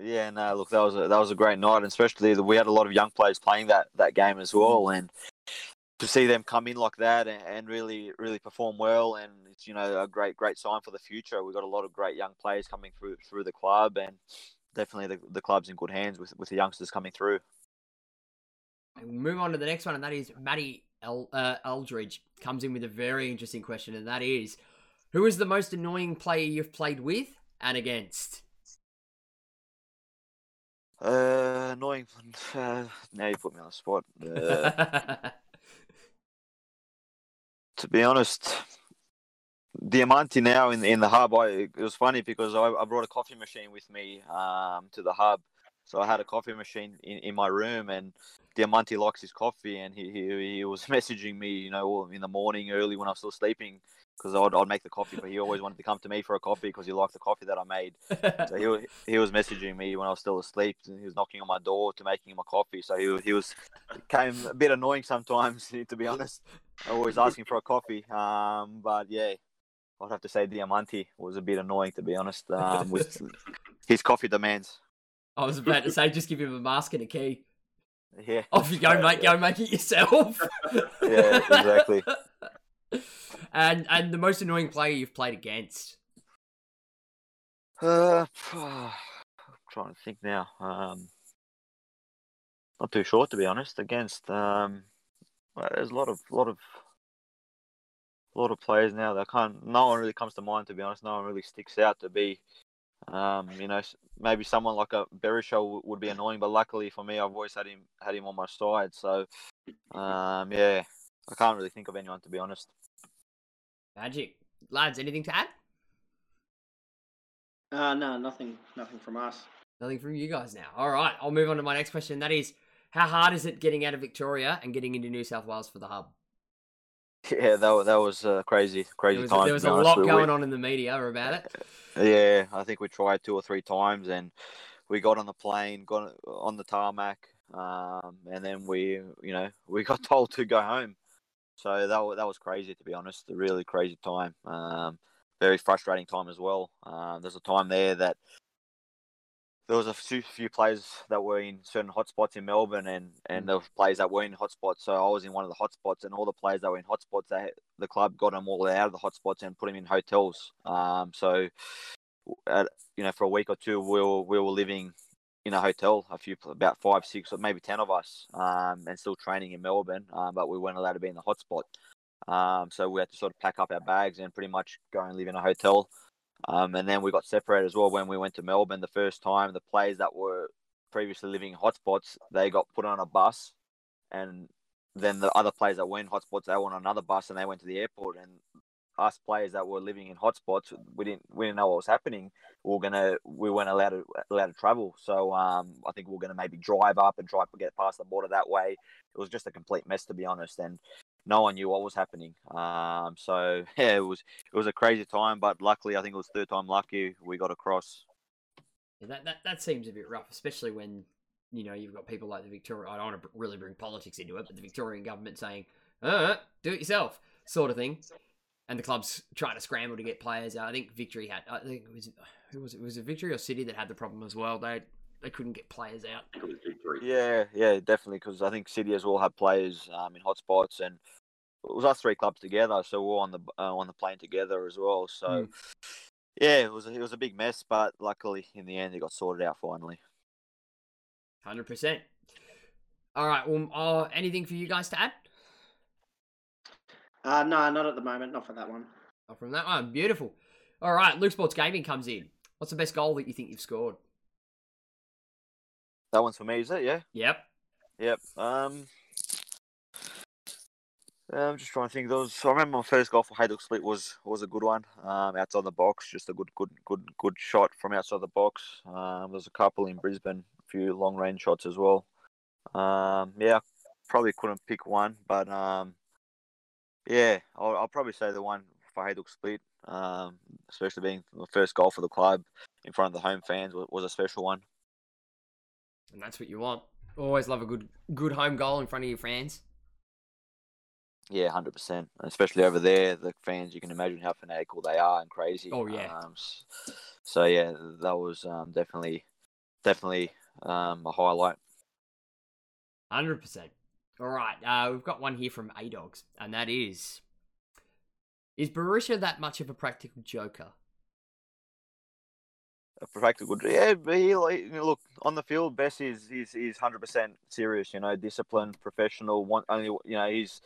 Yeah, no, look, that was a that was a great night, and especially that we had a lot of young players playing that that game as well, and to see them come in like that and, and really really perform well, and it's you know a great great sign for the future. We've got a lot of great young players coming through through the club, and definitely the, the club's in good hands with with the youngsters coming through.
We'll move on to the next one, and that is Matty El- uh, Eldridge comes in with a very interesting question, and that is, who is the most annoying player you've played with and against?
Uh, annoying. [LAUGHS] Uh, now you put me on the spot. [LAUGHS] Uh, to be honest, Diamanti now in in the hub. I it was funny because I, I brought a coffee machine with me um to the hub, so I had a coffee machine in, in my room, and Diamanti likes his coffee, and he, he he was [LAUGHS] messaging me, you know, in the morning early when I was still sleeping, because I'd I'd make the coffee, but he always wanted to come to me for a coffee because he liked the coffee that I made. So he was, [LAUGHS] he was messaging me when I was still asleep, and he was knocking on my door to making him a coffee. So he he was came a bit annoying sometimes, [LAUGHS] to be honest. Always asking for a coffee. Um, but yeah, I'd have to say Diamanti was a bit annoying, to be honest, um, with his coffee demands.
I was about to say, just give him a mask and a key. [LAUGHS]
Yeah.
Off you go, mate. Go make it yourself. [LAUGHS]
Yeah, exactly. [LAUGHS]
and and the most annoying player you've played against?
Uh, [SIGHS] I'm trying to think now. Um, not too sure, to be honest. Against um, well, there's a lot of lot of a lot of players now that can't. No one really comes to mind, to be honest. No one really sticks out to be. Um, you know, maybe someone like a Berisha w- would be annoying, but luckily for me, I've always had him had him on my side. So, um, yeah, I can't really think of anyone to be honest.
Magic. Lads, anything to add?
uh, no, nothing, nothing from us.
Nothing from you guys now. All right, I'll move on to my next question. That is, how hard is it getting out of Victoria and getting into New South Wales for the hub?
Yeah, that that was uh, crazy, crazy
There was,
time.
there was a lot
We- we-
going on in the media about it.
Yeah, I think we tried two or three times, and we got on the plane, got on the tarmac, um, and then we, you know, we got [LAUGHS] told to go home. So that that was crazy, to be honest. A really crazy time. Um, very frustrating time as well. Um, there's a time there that there was a few, few players that were in certain hotspots in Melbourne, and and there were players that were in hotspots. So I was in one of the hotspots, and all the players that were in hotspots, they, the club got them all out of the hotspots and put them in hotels. Um, so at, you know, for a week or two, we were we were living in a hotel, a few about five, six, or maybe ten of us, um, and still training in Melbourne, um, but we weren't allowed to be in the hotspot. Um, so we had to sort of pack up our bags and pretty much go and live in a hotel. Um, and then we got separated as well when we went to Melbourne the first time. The players that were previously living in hotspots, they got put on a bus, and then the other players that were in hotspots, they were on another bus and they went to the airport. And us players that were living in hotspots, we didn't we didn't know what was happening. We were gonna we weren't allowed to allowed to travel. So um, I think we are gonna maybe drive up and try to get past the border that way. It was just a complete mess to be honest, and no one knew what was happening. Um, so [LAUGHS] yeah, it was it was a crazy time, but luckily I think it was third time lucky we got across.
Yeah, That, that that seems a bit rough, especially when you know you've got people like the Victoria. I don't want to really bring politics into it, but the Victorian government saying, "Uh, do it yourself," sort of thing. and the club's trying to scramble to get players out. I think Victory had. I think it was who was it? Was it Victory or City that had the problem as well? They they couldn't get players out.
It was victory.
Yeah, yeah, definitely. Because I think City as well had players um, in hotspots, and it was us three clubs together, so we're on the uh, on the plane together as well. So
Mm.
yeah, it was a, it was a big mess, but luckily in the end it got sorted out finally.
Hundred percent. All right. Well, uh, anything for you guys to add?
Uh, no, not at the moment. Not for that one.
Oh, from that one, beautiful. All right. Luke Sports Gaming comes in. What's the best goal that you think you've scored?
That one's for me, is it? Yeah.
Yep.
Yep. Um, I'm just trying to think. Those I remember my first goal for Hajduk Split was was a good one. Um, outside the box, just a good, good, good, good shot from outside the box. Um, there's a couple in Brisbane, a few long range shots as well. Um, yeah, probably couldn't pick one, but um, yeah, I'll, I'll probably say the one for Hajduk Split. Um, especially being the first goal for the club in front of the home fans was, was a special one.
And that's what you want. Always love a good good home goal in front of your fans.
Yeah, hundred percent. Especially over there, the fans. You can imagine how fanatical they are and crazy.
Oh, yeah.
Um, so yeah, that was um, definitely, definitely um, a highlight.
Hundred percent. All right. Uh, we've got one here from A Dogs, and that is: Is Berisha that much of a practical joker?
A practical, yeah. But he, like, look on the field. Bess is is is hundred percent serious. You know, disciplined, professional. One only, you know, he's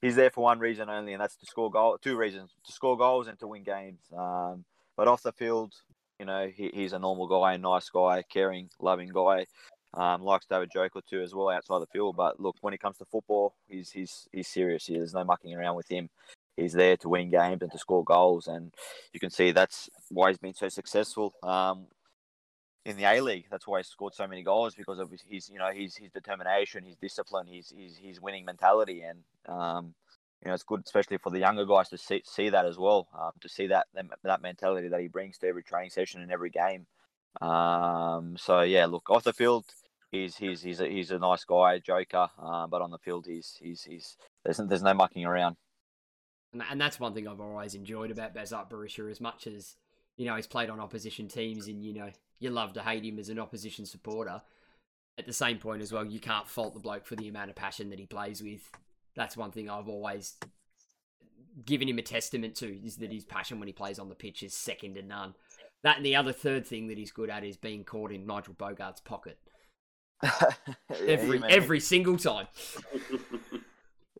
he's there for one reason only, and that's to score goal. Two reasons: to score goals and to win games. Um, but off the field, you know, he, he's a normal guy, a nice guy, caring, loving guy. Um, likes to have a joke or two as well outside the field. But look, when it comes to football, he's he's he's serious. There's no mucking around with him. He's there to win games and to score goals, and you can see that's why he's been so successful. Um, in the A League, that's why he's scored so many goals because of his, you know, his his determination, his discipline, his his, his winning mentality, and um, you know, it's good, especially for the younger guys to see see that as well, um, to see that that mentality that he brings to every training session and every game. Um, so yeah, look off the field, he's he's he's a, he's a nice guy, a joker, uh, but on the field, he's he's he's there's there's no mucking around.
And, and that's one thing I've always enjoyed about Besart Berisha, as much as you know he's played on opposition teams, and you know you love to hate him as an opposition supporter. At the same point as well, you can't fault the bloke for the amount of passion that he plays with. That's one thing I've always given him a testament to is that his passion when he plays on the pitch is second to none. That and the other third thing that he's good at is being caught in Nigel Boogaard's pocket [LAUGHS] every every single time. [LAUGHS]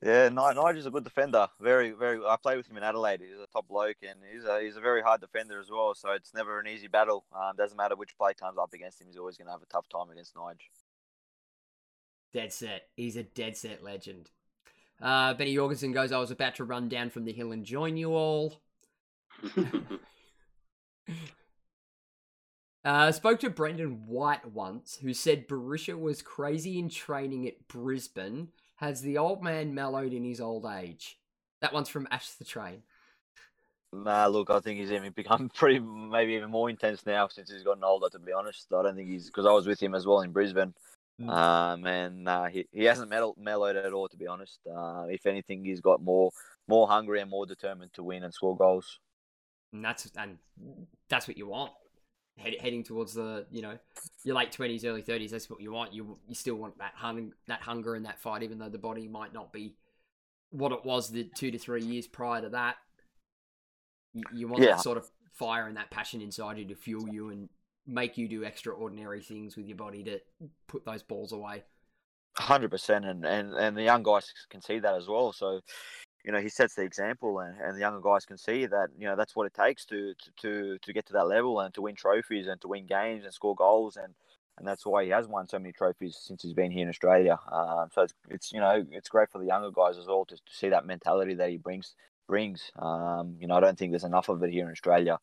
Yeah, Ni- Nigel's a good defender. Very, very. I played with him in Adelaide. He's a top bloke, and he's a he's a very hard defender as well. So it's never an easy battle. Um, doesn't matter which play comes up against him. He's always going to have a tough time against Nigel.
Dead set. He's a dead set legend. Uh, Benny Jorgensen goes, I was about to run down from the hill and join you all. [LAUGHS] Uh, spoke to Brendan White once, who said Berisha was crazy in training at Brisbane. Has the old man mellowed in his old age? That one's from Ash the Train.
Nah, look, I think he's even become [LAUGHS] pretty, maybe even more intense now since he's gotten older. To be honest, I don't think he's because I was with him as well in Brisbane.
Mm.
Um, and uh, he he hasn't mellowed, mellowed at all. To be honest, uh, if anything, he's got more more hungry and more determined to win and score goals.
And that's and that's what you want. Head, heading towards the you know your late twenties, early thirties. That's what you want. You you still want that hung, that hunger and that fight, even though the body might not be what it was the two to three years prior to that. You, you want
Yeah.
that sort of fire and that passion inside you to fuel you and make you do extraordinary things with your body to put those balls away.
Hundred percent, and and and the young guys can see that as well. So, you know, he sets the example, and, and the younger guys can see that you know that's what it takes to, to to get to that level and to win trophies and to win games and score goals, and and that's why he has won so many trophies since he's been here in Australia. Um, so it's, it's you know it's great for the younger guys as well to, to see that mentality that he brings brings. Um, you know, I don't think there's enough of it here in Australia.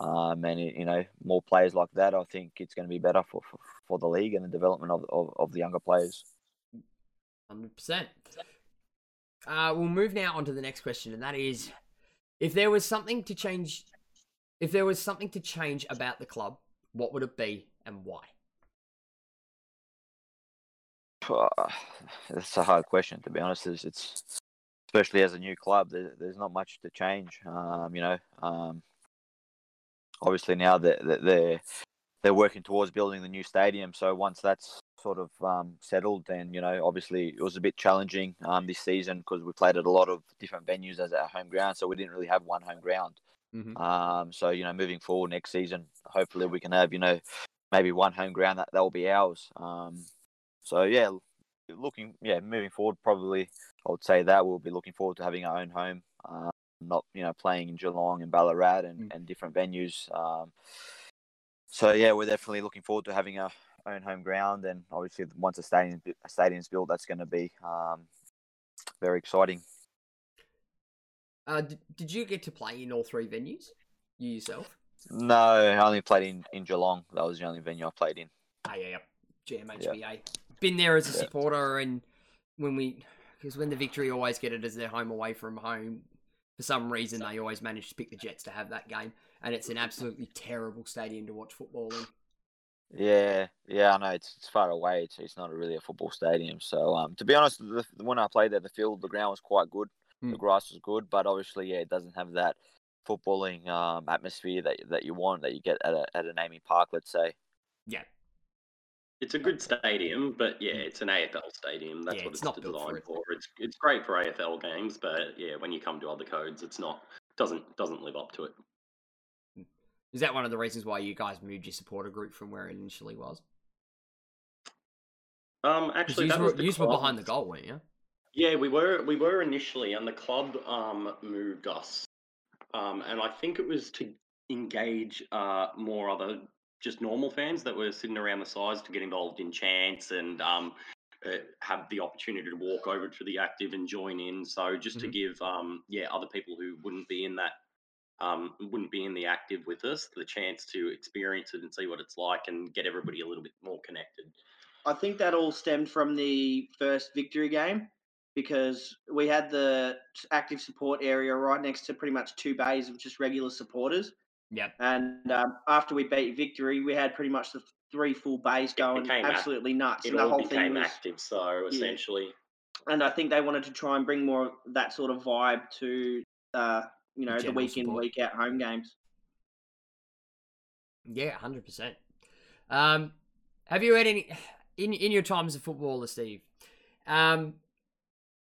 Um, and you know, more players like that, I think it's going to be better for, for, for the league and the development of, of, of the younger players.
Hundred percent. Uh, we'll move now on to the next question, and that is: if there was something to change, if there was something to change about the club, what would it be and why?
That's a hard question, to be honest. It's, it's especially as a new club, there, there's not much to change. Um, you know, um, obviously now that they're, they're they're working towards building the new stadium. So once that's sort of um, settled, then you know, obviously it was a bit challenging um, this season because we played at a lot of different venues as our home ground, so we didn't really have one home ground.
Mhm.
Um, so you know, moving forward next season, hopefully we can have you know maybe one home ground that that will be ours. Um, so yeah, looking yeah, moving forward, probably I would say that we'll be looking forward to having our own home, uh, not you know playing in Geelong and Ballarat and,
Mm.
and different venues. So yeah, we're definitely looking forward to having our own home ground, and obviously once a stadium a stadium's built, that's going to be um, very exciting.
Uh, did, did you get to play in all three venues? You yourself?
No, I only played in, in Geelong. That was the only venue I played in.
Ah, yeah, yep. GMHBA. Been there as a
Yeah.
supporter, and when we, because when the Victory always get it as their home away from home, for some reason they always manage to pick the Jets to have that game, and it's an absolutely terrible stadium to watch football in.
Yeah, yeah, I know it's, it's far away. It's, it's not really a football stadium. So, um, to be honest, the, when I played there, the field, the ground was quite good.
Hmm.
The grass was good, but obviously, yeah, it doesn't have that footballing um, atmosphere that that you want that you get at a, at an AAMI Park, let's say.
Yeah,
It's a good stadium, but yeah, it's an AFL stadium. That's
Yeah,
what
it's
it's,
not
designed
for
for. It's it's great for AFL games, but yeah, when you come to other codes, it's not doesn't doesn't live up to it.
Is that one of the reasons why you guys moved your supporter group from where it initially was?
Um, actually,
you
that
were,
was the
yous were behind the goal, weren't you?
Yeah, we were we were initially, and the club um moved us, um, and I think it was to engage uh more other just normal fans that were sitting around the sides to get involved in chants and um uh, have the opportunity to walk over to the active and join in. So just to
Mhm.
give um yeah other people who wouldn't be in that um wouldn't be in the active with us the chance to experience it and see what it's like and get everybody a little bit more connected.
I think that all stemmed from the first victory game because we had the active support area right next to pretty much two bays of just regular supporters.
Yep.
And um, after we beat victory, we had pretty much the three full bays going
became act-
absolutely nuts.
It
and the
all
whole thing
became
was,
active, so essentially.
and I think they wanted to try and bring more of that sort of vibe to, uh, you know, the
general
week in, week out home games.
Yeah, hundred percent. Um, have you had any in in your time as a footballer, Steve? Um,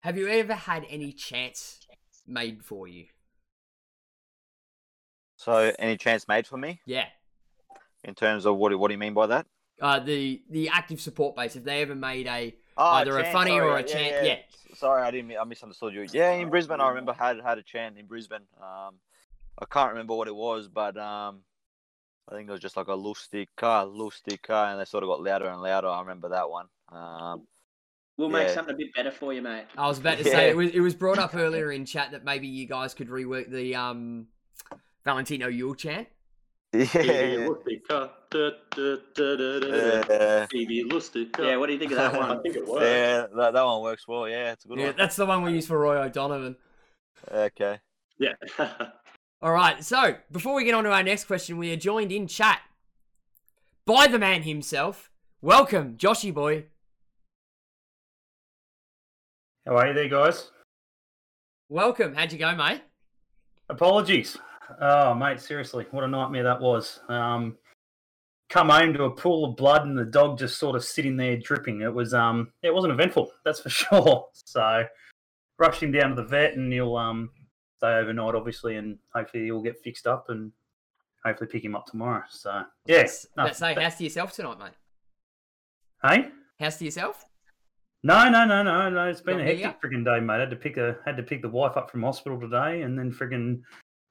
have you ever had any chance made for you?
So, any chance made for me
Yeah.
in terms of what? do- What do you mean by that?
Uh, the the active support base. Have they ever made a
Oh,
Either a
chant,
funny or
sorry,
a chant, yeah.
Sorry, I didn't. I misunderstood you. Yeah, in Brisbane, I remember had had a chant in Brisbane. Um, I can't remember what it was, but um, I think it was just like a lustica, lustica, and they sort of got louder and louder. I remember that one. Um,
We'll make
Yeah.
something a bit better for you, mate.
I was about to [LAUGHS]
Yeah.
say it was it was brought up earlier in chat that maybe you guys could rework the um Valentino Yuel chant.
Yeah,
Phoebe
yeah,
Lustica, da, da, da, da, da, da.
yeah,
Phoebe Lustica.
Yeah, what do you think of that [LAUGHS] one?
I think it works.
yeah, that, that one works well. Yeah, it's a good
Yeah,
one.
that's the one we use for Roy O'Donovan.
Okay.
Yeah. [LAUGHS]
All right, so before we get on to our next question, we are joined in chat by the man himself. Welcome, Joshy boy.
How are you there, guys?
Welcome. How'd you go, mate?
Apologies. Oh, mate, seriously, what a nightmare that was. Um, come home to a pool of blood and the dog just sort of sitting there dripping. It was um, it wasn't eventful, that's for [LAUGHS] sure. So, rushed him down to the vet, and he'll um, stay overnight, obviously, and hopefully he'll get fixed up and hopefully pick him up tomorrow. So, yeah,
Let's,
no,
how's to yourself tonight, mate?
hey.
How's to yourself?
No, no, no, no, no. It's been a hectic freaking day, mate. I had to pick a had to pick the wife up from hospital today, and then freaking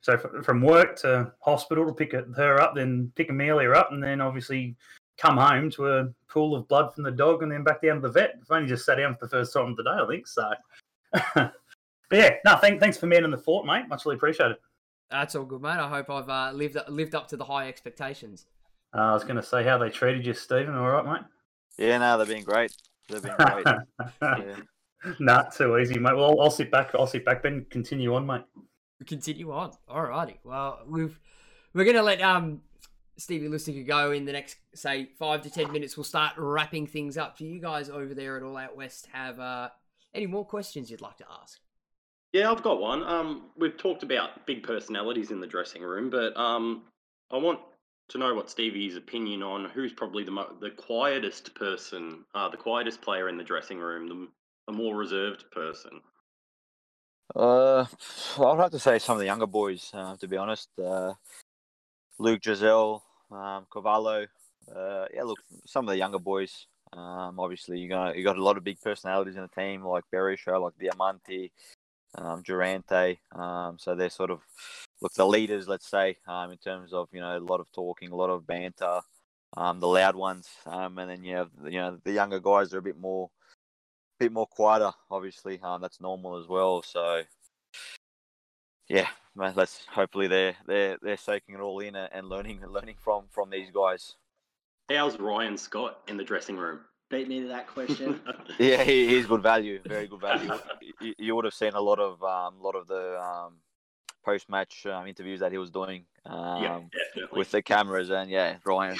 so f- from work to hospital to pick her up, then pick Amelia up, and then obviously come home to a pool of blood from the dog, and then back down to the vet. I've only just sat down for the first time today, I think. So, [LAUGHS] but yeah, no, thank, thanks for man in the fort, mate. Muchly appreciated.
That's all good, mate. I hope I've uh, lived lived up to the high expectations.
Uh, I was going to say how they treated you, Stephen. All right, mate.
Yeah, no, they've been great. They've been great. [LAUGHS] yeah.
Not too easy, mate. Well, I'll, I'll sit back. I'll sit back. Ben, continue on, mate.
Continue on. Alrighty. Well, we've we're gonna let um Stevie Lustica go in the next say five to ten minutes. We'll start wrapping things up. Do you guys over there at All Out West have uh any more questions you'd like to ask?
Yeah, I've got one. Um, we've talked about big personalities in the dressing room, but um, I want to know what Stevie's opinion on who's probably the mo- the quietest person, uh, the quietest player in the dressing room, the, the more reserved person.
Uh, I'd have to say some of the younger boys, uh, to be honest. Uh, Luke Giselle, um, Cavallo. Uh, yeah, look, some of the younger boys. Um, obviously, you got you got a lot of big personalities in the team, like Berisha, like Diamanti, um, Durante. Um, so they're sort of look the leaders, let's say, um, in terms of you know a lot of talking, a lot of banter, um, the loud ones, um, and then you have you know the younger guys are a bit more, bit more quieter. Obviously, um, that's normal as well. So yeah, man, let's hopefully they're they're they're soaking it all in and learning [LAUGHS] learning from from these guys.
How's Ryan Scott in the dressing room?
Beat me to that question. [LAUGHS]
Yeah, he, he's good value, very good value. [LAUGHS] you, you would have seen a lot of um, lot of the um, post match um, interviews that he was doing um,
yeah,
with the cameras, and yeah, Ryan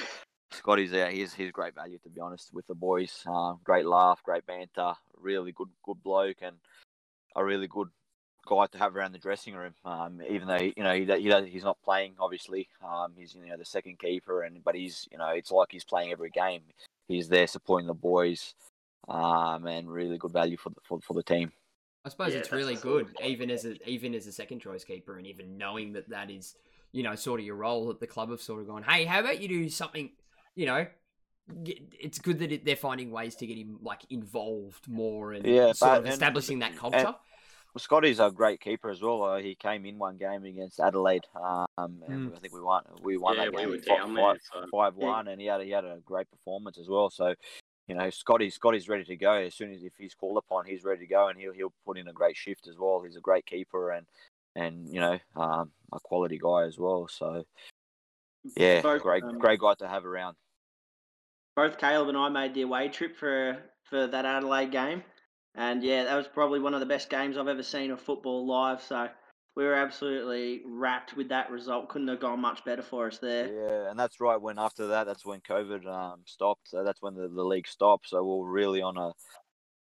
Scotty's there. He's he's great value to be honest with the boys. Uh, great laugh, great banter, really good good bloke, and a really good guy to have around the dressing room. Um, even though you know he, he does, he's not playing, obviously, um, he's you know the second keeper, and but he's you know it's like he's playing every game. He's there supporting the boys, um, and really good value for the for, for the team.
I suppose
Yeah,
it's really good, even as a even as a second choice keeper, and even knowing that that is, you know, sort of your role at the club have sort of gone, hey, how about you do something, you know. Get- It's good that it, they're finding ways to get him like involved more and
Yeah,
sort
but-
of
and-
establishing that culture.
Well, Scotty's a great keeper as well. Uh, he came in one game against Adelaide, um, and
Mm.
I think we won. We won
Yeah,
that
we
game
were
fi-
down there, so-
five one, and he had he had a great performance as well. So, you know, Scotty Scotty's ready to go as soon as if he's called upon, he's ready to go, and he'll he'll put in a great shift as well. He's a great keeper and and you know um, a quality guy as well. So, yeah,
Both,
great
um,
great guy to have around.
Both Caleb and I made the away trip for for that Adelaide game, and yeah, that was probably one of the best games I've ever seen of football live. So we were absolutely wrapped with that result. Couldn't have gone much better for us there.
Yeah, and that's right. When after that, that's when COVID um, stopped. So that's when the, the league stopped. So we we're really on a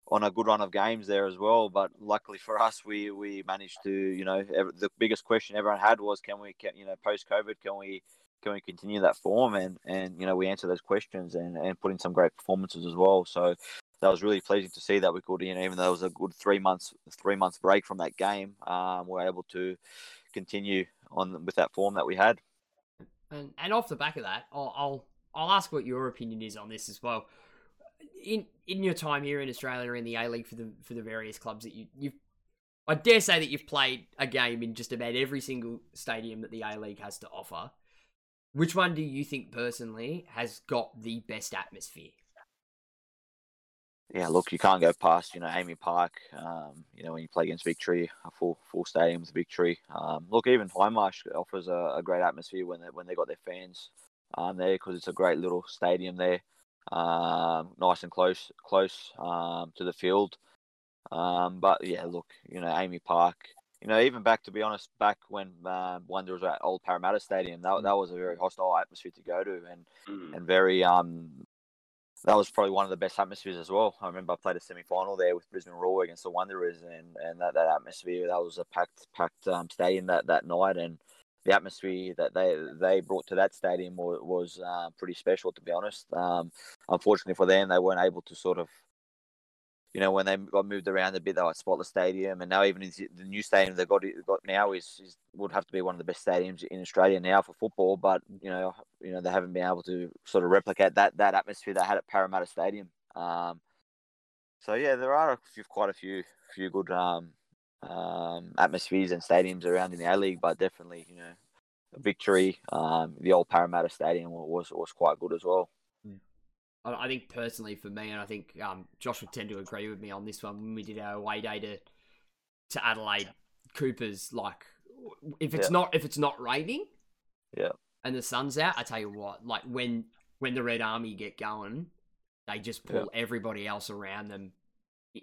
on a good run of games there as well. But luckily for us, we we managed to you know ev- the biggest question everyone had was can we can, you know post COVID can we can we continue that form and and you know we answer those questions and and put in some great performances as well. So. That was really pleasing to see that we could, you know, even though it was a good three months, three months break from that game, um, we we're able to continue on with that form that we had.
And and off the back of that, I'll I'll, I'll ask what your opinion is on this as well. In in your time here in Australia in the A League for the for the various clubs that you you've I dare say that you've played a game in just about every single stadium that the A League has to offer. Which one do you think personally has got the best atmosphere?
yeah, look, you can't go past, you know, AAMI Park. Um, you know, when you play against Victory, a full full stadium with Victory. Um, look, even Hindmarsh offers a, a great atmosphere when they when they got their fans um, there because it's a great little stadium there, um, nice and close close um, to the field. Um, but yeah, look, you know, AAMI Park. You know, even back to be honest, back when um, Wanderers were at Old Parramatta Stadium, that that was a very hostile atmosphere to go to, and
Mm.
and very um that was probably one of the best atmospheres as well. I remember I played a semi final there with Brisbane Roar against the Wanderers and, and that, that atmosphere that was a packed packed um, stadium that, that night and the atmosphere that they they brought to that stadium was, was uh, pretty special to be honest. Um, unfortunately for them they weren't able to sort of you know, when they got moved around a bit, they at Spotless Stadium, and now even the new stadium they got got now is, is would have to be one of the best stadiums in Australia now for football. But you know, you know they haven't been able to sort of replicate that that atmosphere they had at Parramatta Stadium. Um, so yeah, there are a few, quite a few few good um, um, atmospheres and stadiums around in the A League, but definitely you know, Victory, um, the old Parramatta Stadium was was quite good as well.
I, I think personally for me, and I think um, Josh would tend to agree with me on this one when we did our away day to to Adelaide. Cooper's like, if it's
Yeah.
not if it's not raining,
Yeah.
and the sun's out, I tell you what, like when when the Red Army get going, they just pull everybody else around them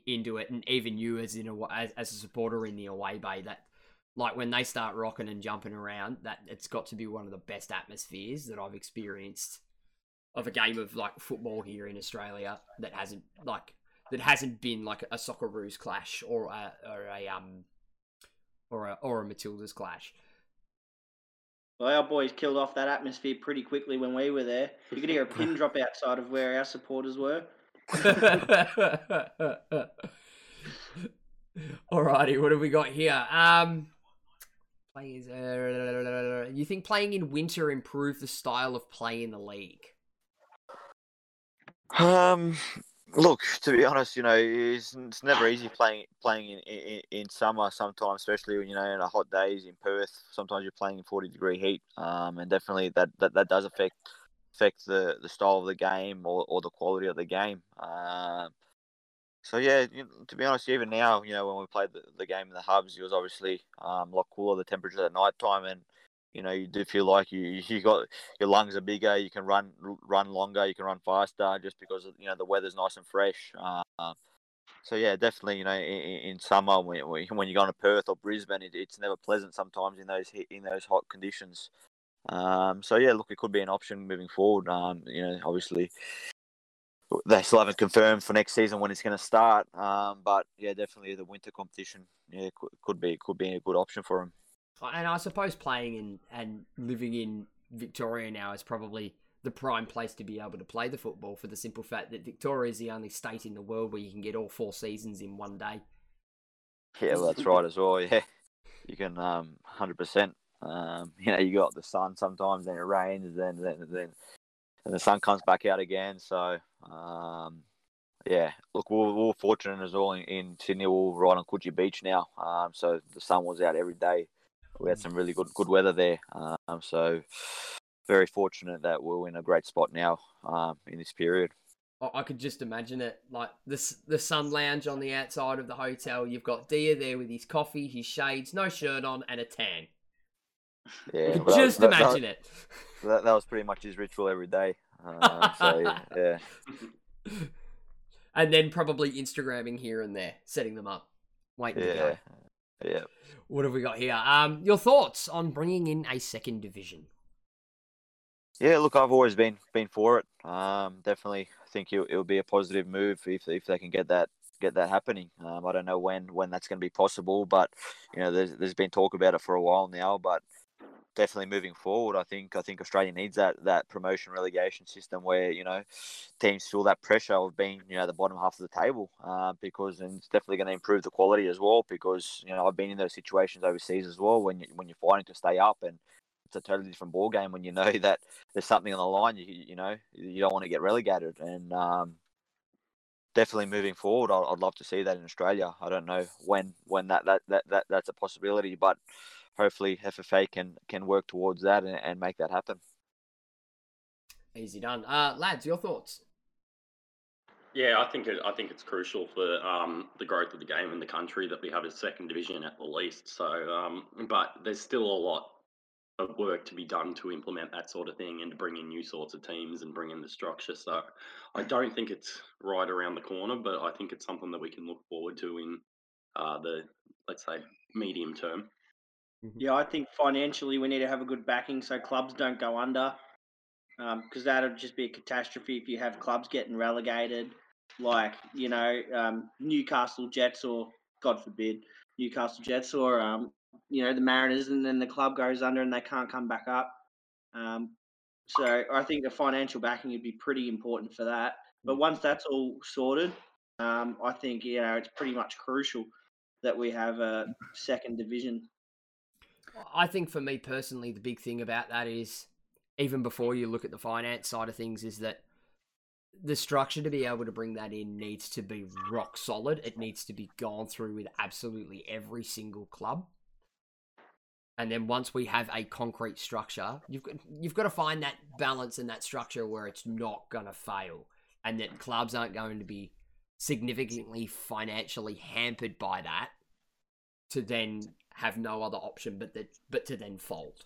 into it, and even you as in a as, as a supporter in the away bay that. Like when they start rocking and jumping around, that it's got to be one of the best atmospheres that I've experienced of a game of like football here in Australia that hasn't like that hasn't been like a Socceroos clash or a or a um or a or a Matilda's clash.
Well, our boys killed off that atmosphere pretty quickly when we were there. You could hear a pin drop outside of where our supporters were. [LAUGHS]
Alrighty, what have we got here? Um, playing is, uh, you think playing in winter improved the style of play in the league?
Um, look, to be honest, you know, it's, it's never easy playing playing in, in in summer. Sometimes, especially when you know in hot days in Perth, sometimes you're playing in forty degree heat. Um, and definitely that, that, that does affect affect the, the style of the game or, or the quality of the game. Um, so yeah, you to be honest, even now, you know, when we played the, the game in the hubs, it was obviously um, a lot cooler. The temperature at night time, and you know, you do feel like you you got your lungs are bigger. You can run run longer. You can run faster just because you know the weather's nice and fresh. Uh, so yeah, definitely, you know, in, in summer when, when you're going to Perth or Brisbane, it, it's never pleasant sometimes in those in those hot conditions. Um, so yeah, look, it could be an option moving forward. Um, you know, obviously they still haven't confirmed for next season when it's going to start. Um, but yeah, definitely the winter competition, yeah, could, could be could be a good option for them.
And I suppose playing in and living in Victoria now is probably the prime place to be able to play the football for the simple fact that Victoria is the only state in the world where you can get all four seasons in one day.
Yeah, well, that's right as well. Yeah, you can um, hundred percent. Um, [LAUGHS] you know, you got the sun sometimes, then it rains, then then then and the sun comes back out again. So um, yeah, look, we're, we're fortunate as well in, in Sydney. We're right on Coogee Beach now, um, so the sun was out every day. We had some really good good weather there, um, so very fortunate that we're in a great spot now um, in this period.
I could just imagine it, like the the sun lounge on the outside of the hotel. You've got Dia there with his coffee, his shades, no shirt on, and a tan.
Yeah,
just that, imagine
that,
it.
That, that was pretty much his ritual every day. Um, so [LAUGHS] yeah.
And then probably Instagramming here and there, setting them up, waiting
yeah.
to go.
Yeah.
What have we got here? Um, your thoughts on bringing in a second division?
Yeah, look, I've always been been for it. Um, definitely, I think it will be a positive move if if they can get that get that happening. Um, I don't know when when that's going to be possible, but you know, there's there's been talk about it for a while now. But definitely moving forward, I think I think Australia needs that that promotion relegation system where you know teams feel that pressure of being you know the bottom half of the table uh, because and it's definitely going to improve the quality as well because you know I've been in those situations overseas as well when you, when you're fighting to stay up and it's a totally different ball game when you know [LAUGHS] that there's something on the line you you know you don't want to get relegated. And um, definitely moving forward I'd, I'd love to see that in Australia. I don't know when when that that, that, that that's a possibility but hopefully FFA can can work towards that and, and make that happen.
Easy done, uh, lads. Your thoughts?
Yeah, I think it, I think it's crucial for um, the growth of the game in the country that we have a second division at the least. So, um, but there's still a lot of work to be done to implement that sort of thing and to bring in new sorts of teams and bring in the structure. So, I don't think it's right around the corner, but I think it's something that we can look forward to in uh, the let's say medium term.
Mm-hmm. Yeah, I think financially we need to have a good backing so clubs don't go under, because um, that'll just be a catastrophe if you have clubs getting relegated, like you know um, Newcastle Jets or God forbid Newcastle Jets or um, you know the Mariners, and then the club goes under and they can't come back up. Um, so I think the financial backing would be pretty important for that. But mm. once that's all sorted, um, I think you know it's pretty much crucial that we have a second division
I think for me personally, the big thing about that is even before you look at the finance side of things, is that the structure to be able to bring that in needs to be rock solid. It needs to be gone through with absolutely every single club. And then once we have a concrete structure, you've got, you've got to find that balance and that structure where it's not going to fail and that clubs aren't going to be significantly financially hampered by that to then have no other option but that but to then fold.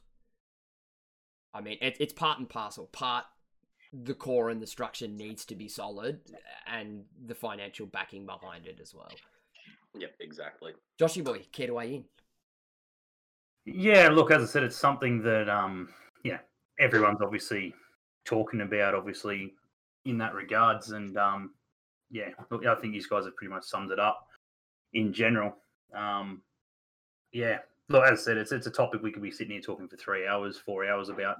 I mean, it, it's part and parcel. Part the core and the structure needs to be solid, and the financial backing behind it as well.
Yep, exactly.
Joshy boy, care to weigh in?
Yeah, look, as I said, it's something that um, yeah, everyone's obviously talking about, obviously in that regards, and um, yeah, I think these guys have pretty much summed it up in general. Um, yeah, look, as I said, it's it's a topic we could be sitting here talking for three hours, four hours about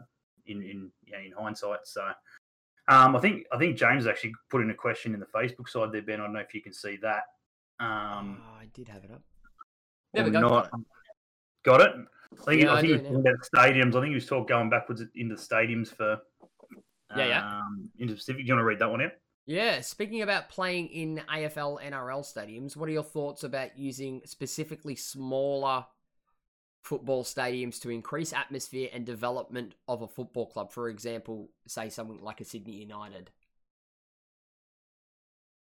in in yeah, in hindsight. So, um, I think I think James actually put in a question in the Facebook side there, Ben. I don't know if you can see that. Um,
Oh, I did have it up. There we
or
go.
not. Got it. I think,
Yeah,
I
I
think he
do
was talking about stadiums. I think he was talking going backwards into stadiums for
Yeah, yeah.
um, into Pacific. Do you want to read that one out?
Yeah, speaking about playing in AFL NRL stadiums, what are your thoughts about using specifically smaller football stadiums to increase atmosphere and development of a football club? For example, say something like a Sydney United.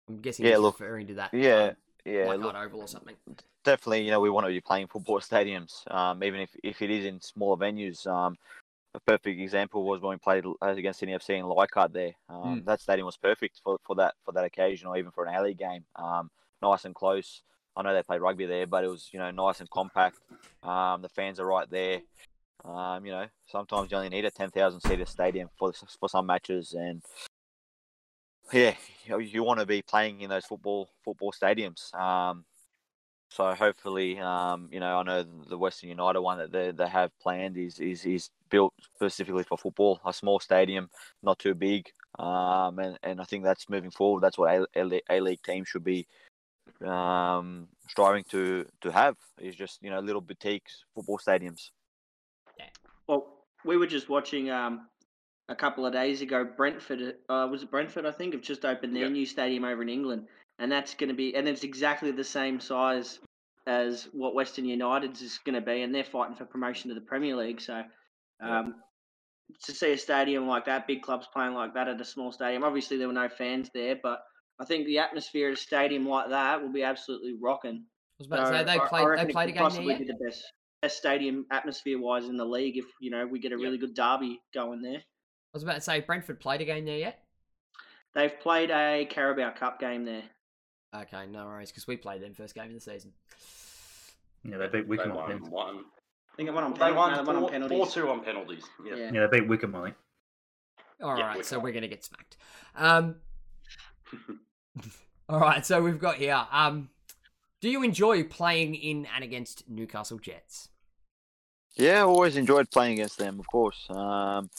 I'm guessing
Yeah, look,
referring to that.
Yeah,
um,
yeah.
like
look,
Oval or something.
definitely, you know, we want to be playing football stadiums, um, even if, if it is in smaller venues. Um, a perfect example was when we played uh, against Sydney FC in Leichhardt there. Um,
Mm.
That stadium was perfect for, for that for that occasion, or even for an alley game. Um, nice and close. I know they played rugby there, but it was you know nice and compact. Um, the fans are right there. Um, you know, sometimes you only need a ten thousand seater stadium for for some matches, and yeah, you, you want to be playing in those football football stadiums. Um, so hopefully, um, you know, I know the Western United one that they, they have planned is, is is built specifically for football, a small stadium, not too big, um, and and I think that's moving forward. That's what a, league team should be um, striving to to have is just you know little boutiques football stadiums. Yeah.
Well, we were just watching um, a couple of days ago. Brentford uh, was it Brentford? I think have just opened their
Yep.
new stadium over in England, and that's going to be and it's exactly the same size as what Western United's is going to be, and they're fighting for promotion to the Premier League. So. Um, to see a stadium like that, big clubs playing like that at a small stadium. Obviously, there were no fans there, but I think the atmosphere at a stadium like that will be absolutely rocking.
I was about to say they
I- I
played.
reckon
They
it
played a
could
game there
possibly
yet?
be the best, best stadium atmosphere wise in the league if you know we get a
Yep.
really good derby going there.
I was about to say Brentford played a game there yet.
They've played a Carabao Cup game there.
Okay, no worries, because we played them first game of the season.
Yeah, they beat
They
Wycombe. I
won
think.
one.
I think it won on
They
penalties.
won
no, they won on
four,
penalties.
four two on penalties. Yeah.
Yeah.
Yeah, they beat Wycombe. I think.
All
Yeah,
right,
we're
so we're gonna get smacked. Um, [LAUGHS] all right, so we've got here. Um, do you enjoy playing in and against Newcastle Jets?
Yeah, I always enjoyed playing against them. Of course, um,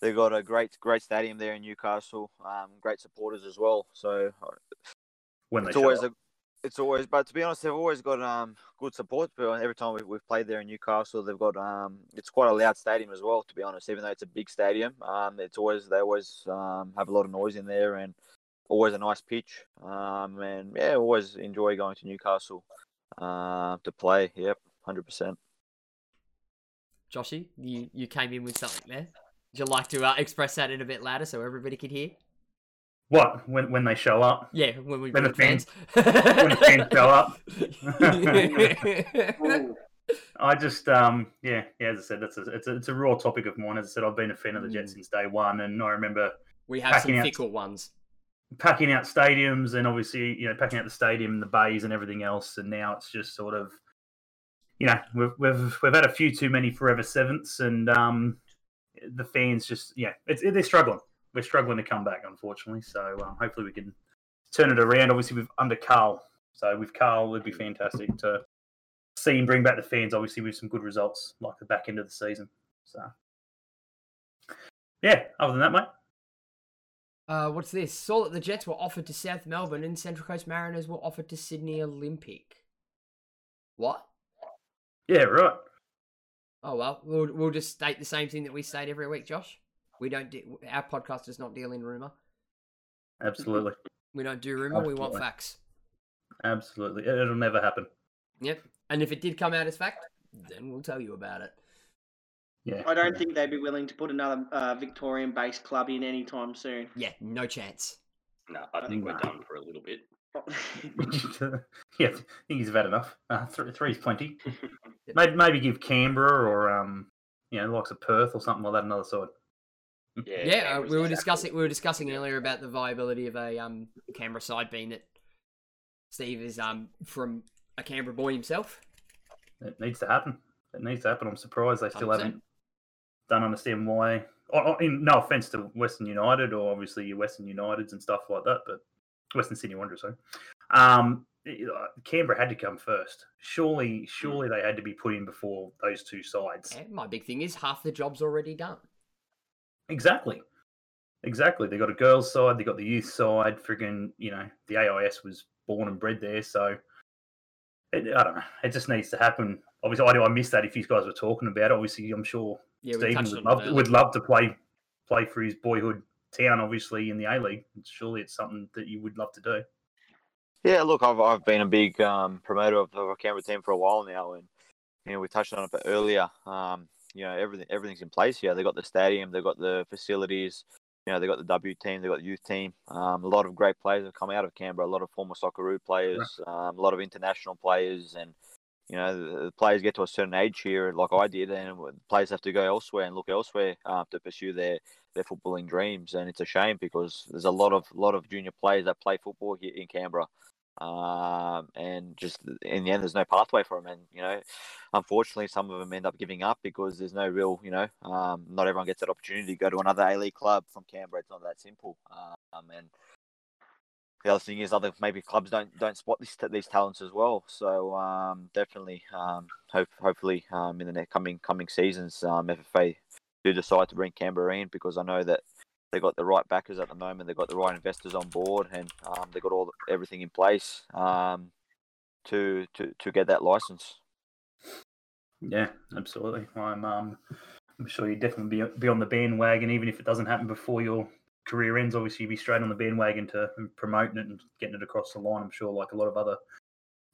they've got a great great stadium there in Newcastle. Um, great supporters as well. So
When they
it's
show
always
up.
a, it's always. But to be honest, they've always got um good support. But every time we've, we've played there in Newcastle, they've got um it's quite a loud stadium as well. To be honest, even though it's a big stadium, um it's always they always um have a lot of noise in there and always a nice pitch. Um and yeah, always enjoy going to Newcastle, uh, to play. Yep, hundred percent.
Joshy, you you came in with something there. Would you like to uh, express that in a bit louder so everybody could hear?
What when when they show up?
Yeah, when we
When the
bring
fans- when the fans show up. [LAUGHS] I just um yeah yeah as I said that's a, it's a it's a raw topic of mine. As I said, I've been a fan of the Jets
Mm.
since day one, and I remember
we have some
out-
fickle ones.
packing out stadiums and obviously you know packing out the stadium and the bays and everything else and now it's just sort of you know we've we've, we've had a few too many forever sevenths and um the fans just yeah it's they're struggling we're struggling to come back unfortunately so um, hopefully we can turn it around obviously with under Carl so with Carl it'd be fantastic to see him bring back the fans obviously with some good results like the back end of the season so yeah other than that mate
Uh, what's this? Saw that the Jets were offered to South Melbourne and Central Coast Mariners were offered to Sydney Olympic. What?
yeah right
Oh well, we'll we'll just state the same thing that we state every week, Josh. We don't. De- our podcast does not deal in rumor.
absolutely
We don't do rumor. We want facts.
Absolutely. It- It'll never happen.
Yep. And if it did come out as fact, then we'll tell you about it.
Yeah.
I don't
yeah.
think they'd be willing to put another uh, Victorian-based club in anytime soon.
Yeah, no chance.
No, I think we're done for a little bit. [LAUGHS]
yeah, I think he's had enough. Uh, three, three's plenty. [LAUGHS] Maybe, maybe give Canberra or um, you know, likes of Perth or something like that another side.
Yeah,
Yeah, we were
not
discussing
good.
we were discussing earlier about the viability of a um Canberra side, being that Steve is um from a Canberra boy himself.
It needs to happen. It needs to happen. I'm surprised they still
100%.
haven't. Don't understand why. oh, oh, in, no offense to Western United or obviously your Western Uniteds and stuff like that, but Western Sydney Wanderers. Sorry. Um, Canberra had to come first. Surely, surely they had to be put in before those two sides.
Yeah, my big thing is half the job's already done.
Exactly. Exactly. They got a girls' side, they got the youth side. Friggin', you know, the AIS was born and bred there. So it, I don't know. It just needs to happen. Obviously, I do. I missed that if you guys were talking about. it. Obviously, I'm sure
Yeah, Steven
would love, would love to play play for his boyhood town. Obviously, in the A League. Surely, it's something that you would love to do.
Yeah, look, I've I've been a big um, promoter of, of a Canberra team for a while now, and you know we touched on it earlier. Um, you know everything everything's in place here. They got the stadium, they got the facilities. You know they got the W team, they got the youth team. Um, a lot of great players have come out of Canberra. A lot of former Socceroo players, um, a lot of international players, and you know the, the players get to a certain age here, like I did, and players have to go elsewhere and look elsewhere uh, to pursue their their footballing dreams. And it's a shame because there's a lot of lot of junior players that play football here in Canberra um, and just in the end, there's no pathway for them. And you know, unfortunately, some of them end up giving up because there's no real, you know, um, not everyone gets that opportunity to go to another A League club from Canberra. It's not that simple. Um, and the other thing is, other maybe clubs don't don't spot these these talents as well. So um, definitely, um, hope hopefully um, in the next coming coming seasons, um, FFA do decide to bring Canberra in because I know that they got the right backers at the moment. They've got the right investors on board, and um, they got all the, everything in place um, to to to get that license.
Yeah, absolutely. I'm um, I'm sure you definitely be be on the bandwagon, even if it doesn't happen before your career ends. Obviously, you'd be straight on the bandwagon to promoting it and getting it across the line. I'm sure, like a lot of other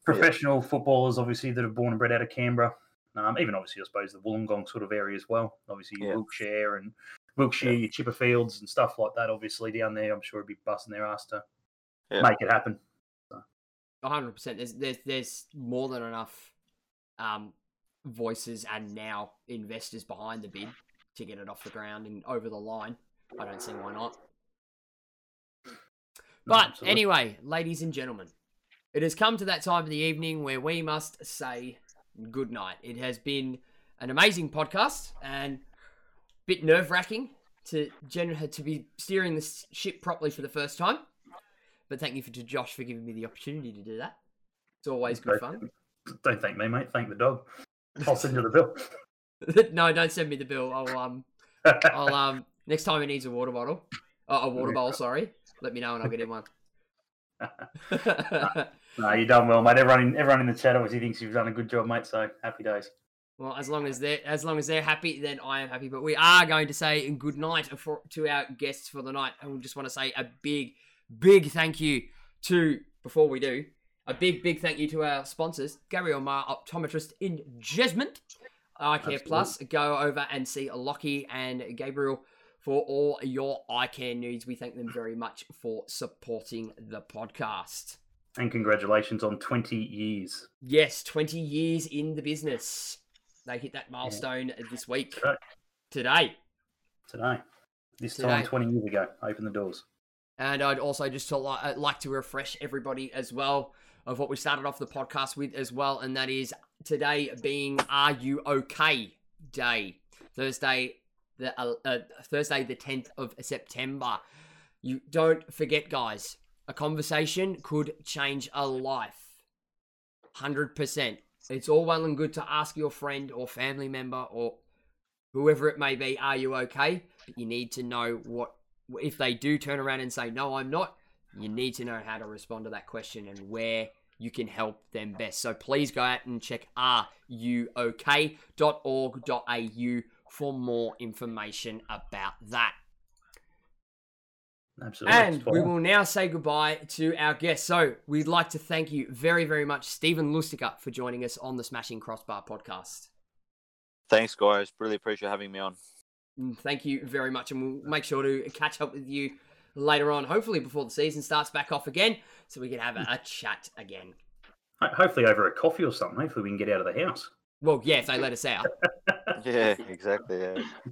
professional footballers, obviously that are born and bred out of Canberra. Um, even obviously, I suppose the Wollongong sort of area as well. Obviously,
Yeah.
Wilkshire and Wilkshire, your Chipperfields and stuff like that. Obviously, down there, I'm sure it'd be busting their ass to
Yeah.
make it happen.
hundred percent. There's there's there's more than enough um, voices and now investors behind the bid to get it off the ground and over the line. I don't see why not. But
absolutely.
anyway, ladies and gentlemen, it has come to that time of the evening where we must say good night. It has been an amazing podcast and a bit nerve wracking to gen- to be steering this ship properly for the first time. But thank you for, to Josh for giving me the opportunity to do that. It's always good fun.
Don't thank me, mate. Thank the dog. I'll send you the bill. [LAUGHS]
no, don't send me the bill. I'll um, I'll um, next time he needs a water bottle, uh, a water bowl. Sorry, let me know and I'll get him one. [LAUGHS]
no, you've done well, mate. Everyone in, everyone in the chat obviously thinks you've done a good job, mate. So happy days.
Well, as long as they're as long as they're happy, then I am happy. But we are going to say good night for, to our guests for the night, and we just want to say a big, big thank you to before we do a big, big thank you to our sponsors, Gary Omar, optometrist in Jesmond, Eye Care. Plus. Go over and see Lockie and Gabriel for all your eye care needs. We thank them very much for supporting the podcast.
And congratulations on 20 years.
Yes, 20 years in the business. They hit that milestone this week.
Today.
Today.
Today. This
Today.
time 20 years ago. Open the doors.
And I'd also just to li- uh, like to refresh everybody as well of what we started off the podcast with as well, and that is today being Are You Okay Day, Thursday, the uh, uh, Thursday the tenth of September. You don't forget, guys. A conversation could change a life. Hundred percent. It's all well and good to ask your friend or family member or whoever it may be, "Are you okay?" But you need to know what if they do turn around and say, no, I'm not, you need to know how to respond to that question and where you can help them best. So please go out and check ruok.org.au for more information about that.
Absolutely.
And we will now say goodbye to our guest. So we'd like to thank you very, very much, Steven Lustica, for joining us on the Smashing Crossbar podcast.
Thanks, guys. Really appreciate having me on.
Mm, Thank you very much, and we'll make sure to catch up with you later on, hopefully before the season starts back off again, so we can have a, a chat again.
Hopefully over a coffee or something. Hopefully we can get out of the house.
Well, yeah, if they let us out. [LAUGHS]
Yeah, exactly.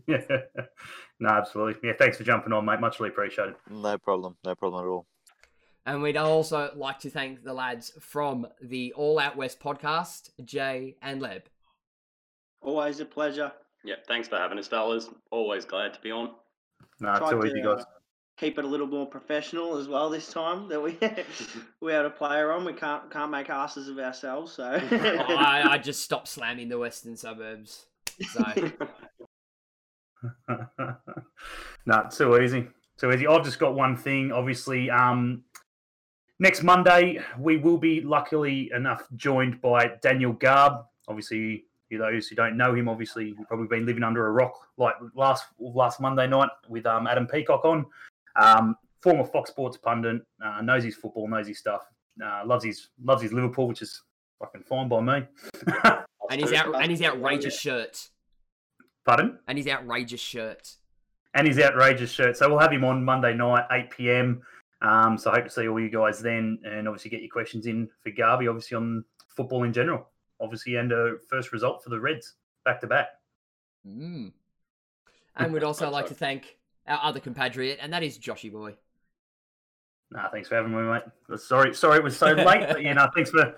Yeah. [LAUGHS] [LAUGHS]
no, absolutely. Yeah, thanks for jumping on, mate. Muchly appreciated.
No problem. No problem at all.
And we'd also like to thank the lads from the All Out West podcast, Jay and Leb.
Always a pleasure.
Yeah, thanks for having us, fellas. Always glad to be on.
No, it's
Tried
always you guys.
Uh, keep it a little more professional as well this time that we [LAUGHS] we had a player on. We can't can't make asses of ourselves. So oh,
I, I [LAUGHS] just stopped slamming the western suburbs. So [LAUGHS] [LAUGHS]
no, too easy. Too easy. I've just got one thing. Obviously, um, next Monday we will be luckily enough joined by Daniel Garb. Obviously, those who don't know him, obviously you've probably been living under a rock like last last Monday night with um, Adam Peacock on. Um, former Fox Sports pundit, uh, knows his football, knows his stuff, uh, loves his loves his Liverpool, which is fucking fine by me. [LAUGHS]
and he's out and his outrageous shirts.
Pardon?
And his outrageous shirt.
And his outrageous shirt. So we'll have him on Monday night, 8 p.m. Um, so I hope to see all you guys then, and obviously get your questions in for Garby, obviously on football in general, obviously, and a first result for the Reds back to back.
Mm. And we'd [LAUGHS] also like to thank our other compatriot, and that is Joshy Boy.
Nah, thanks for having me, mate. Sorry, sorry it was so [LAUGHS] late, but you know, thanks for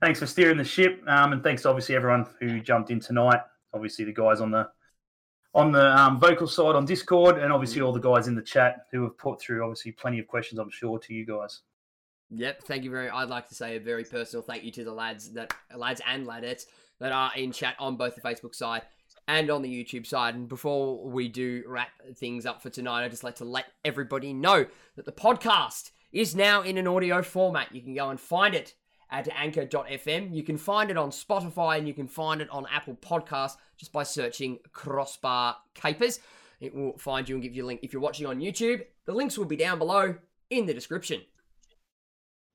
thanks for steering the ship, um, and thanks obviously everyone who jumped in tonight. Obviously, the guys on the on the um, vocal side on Discord, and obviously all the guys in the chat who have put through obviously plenty of questions. I'm sure to you guys.
Yep, thank you very. I'd like to say a very personal thank you to the lads that lads and ladettes that are in chat on both the Facebook side and on the YouTube side. And before we do wrap things up for tonight, I'd just like to let everybody know that the podcast is now in an audio format. You can go and find it at anchor.fm. You can find it on Spotify and you can find it on Apple Podcasts just by searching Crossbar Capers. It will find you and give you a link. If you're watching on YouTube, the links will be down below in the description.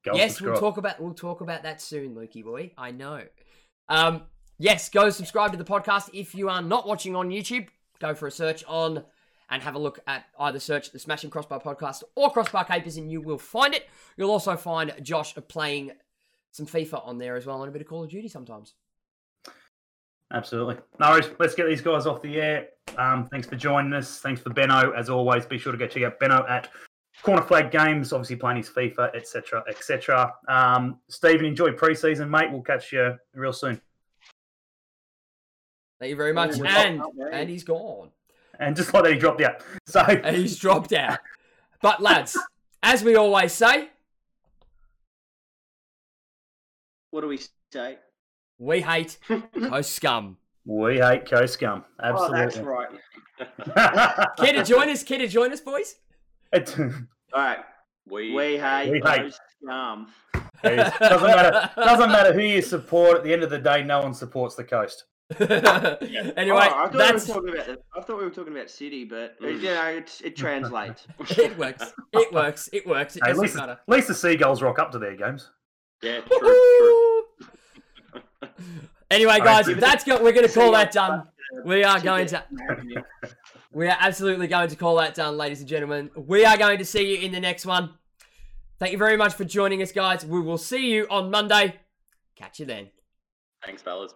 Go
yes, we'll talk about we'll talk about that soon, Lukey boy. I know. Um, yes, go subscribe to the podcast. If you are not watching on YouTube, go for a search on and have a look at either search the Smashing Crossbar podcast or Crossbar Capers, and you will find it. You'll also find Josh playing some FIFA on there as well, and a bit of Call of Duty sometimes.
Absolutely. No worries. Let's get these guys off the air. Um, thanks for joining us. Thanks for Benno. As always, be sure to go check out Benno at Corner Flag Games, obviously playing his FIFA, etc., etc. Um, Steven, enjoy preseason, mate. We'll catch you real soon.
Thank you very much.
Oh,
and and he's gone.
And just like that, he dropped out. So
And he's dropped out. But lads, as we always say,
what do we say?
we hate [LAUGHS] Coast scum.
we hate Coast Scum.
Oh, that's right. [LAUGHS]
Care to join us? Care to join us, boys?
It-
All right.
We,
We hate
We hate.
scum.
it doesn't matter. Doesn't matter who you support. At the end of the day, no one supports the coast. [LAUGHS]
anyway,
Oh, I thought
that's
we were talking about. I thought we were talking about City, but uh, you know, it's, it translates.
it works. It works. It works. It
Hey,
doesn't
least,
matter.
at least the seagulls rock up to their games.
Yeah, true, true.
Anyway, guys,
give it-
that's go- we're going to call that done. We are going to [LAUGHS] we are absolutely going to call that done, ladies and gentlemen. We are going to see you in the next one. Thank you very much for joining us, guys. We will see you on Monday. Catch you then.
Thanks, fellas.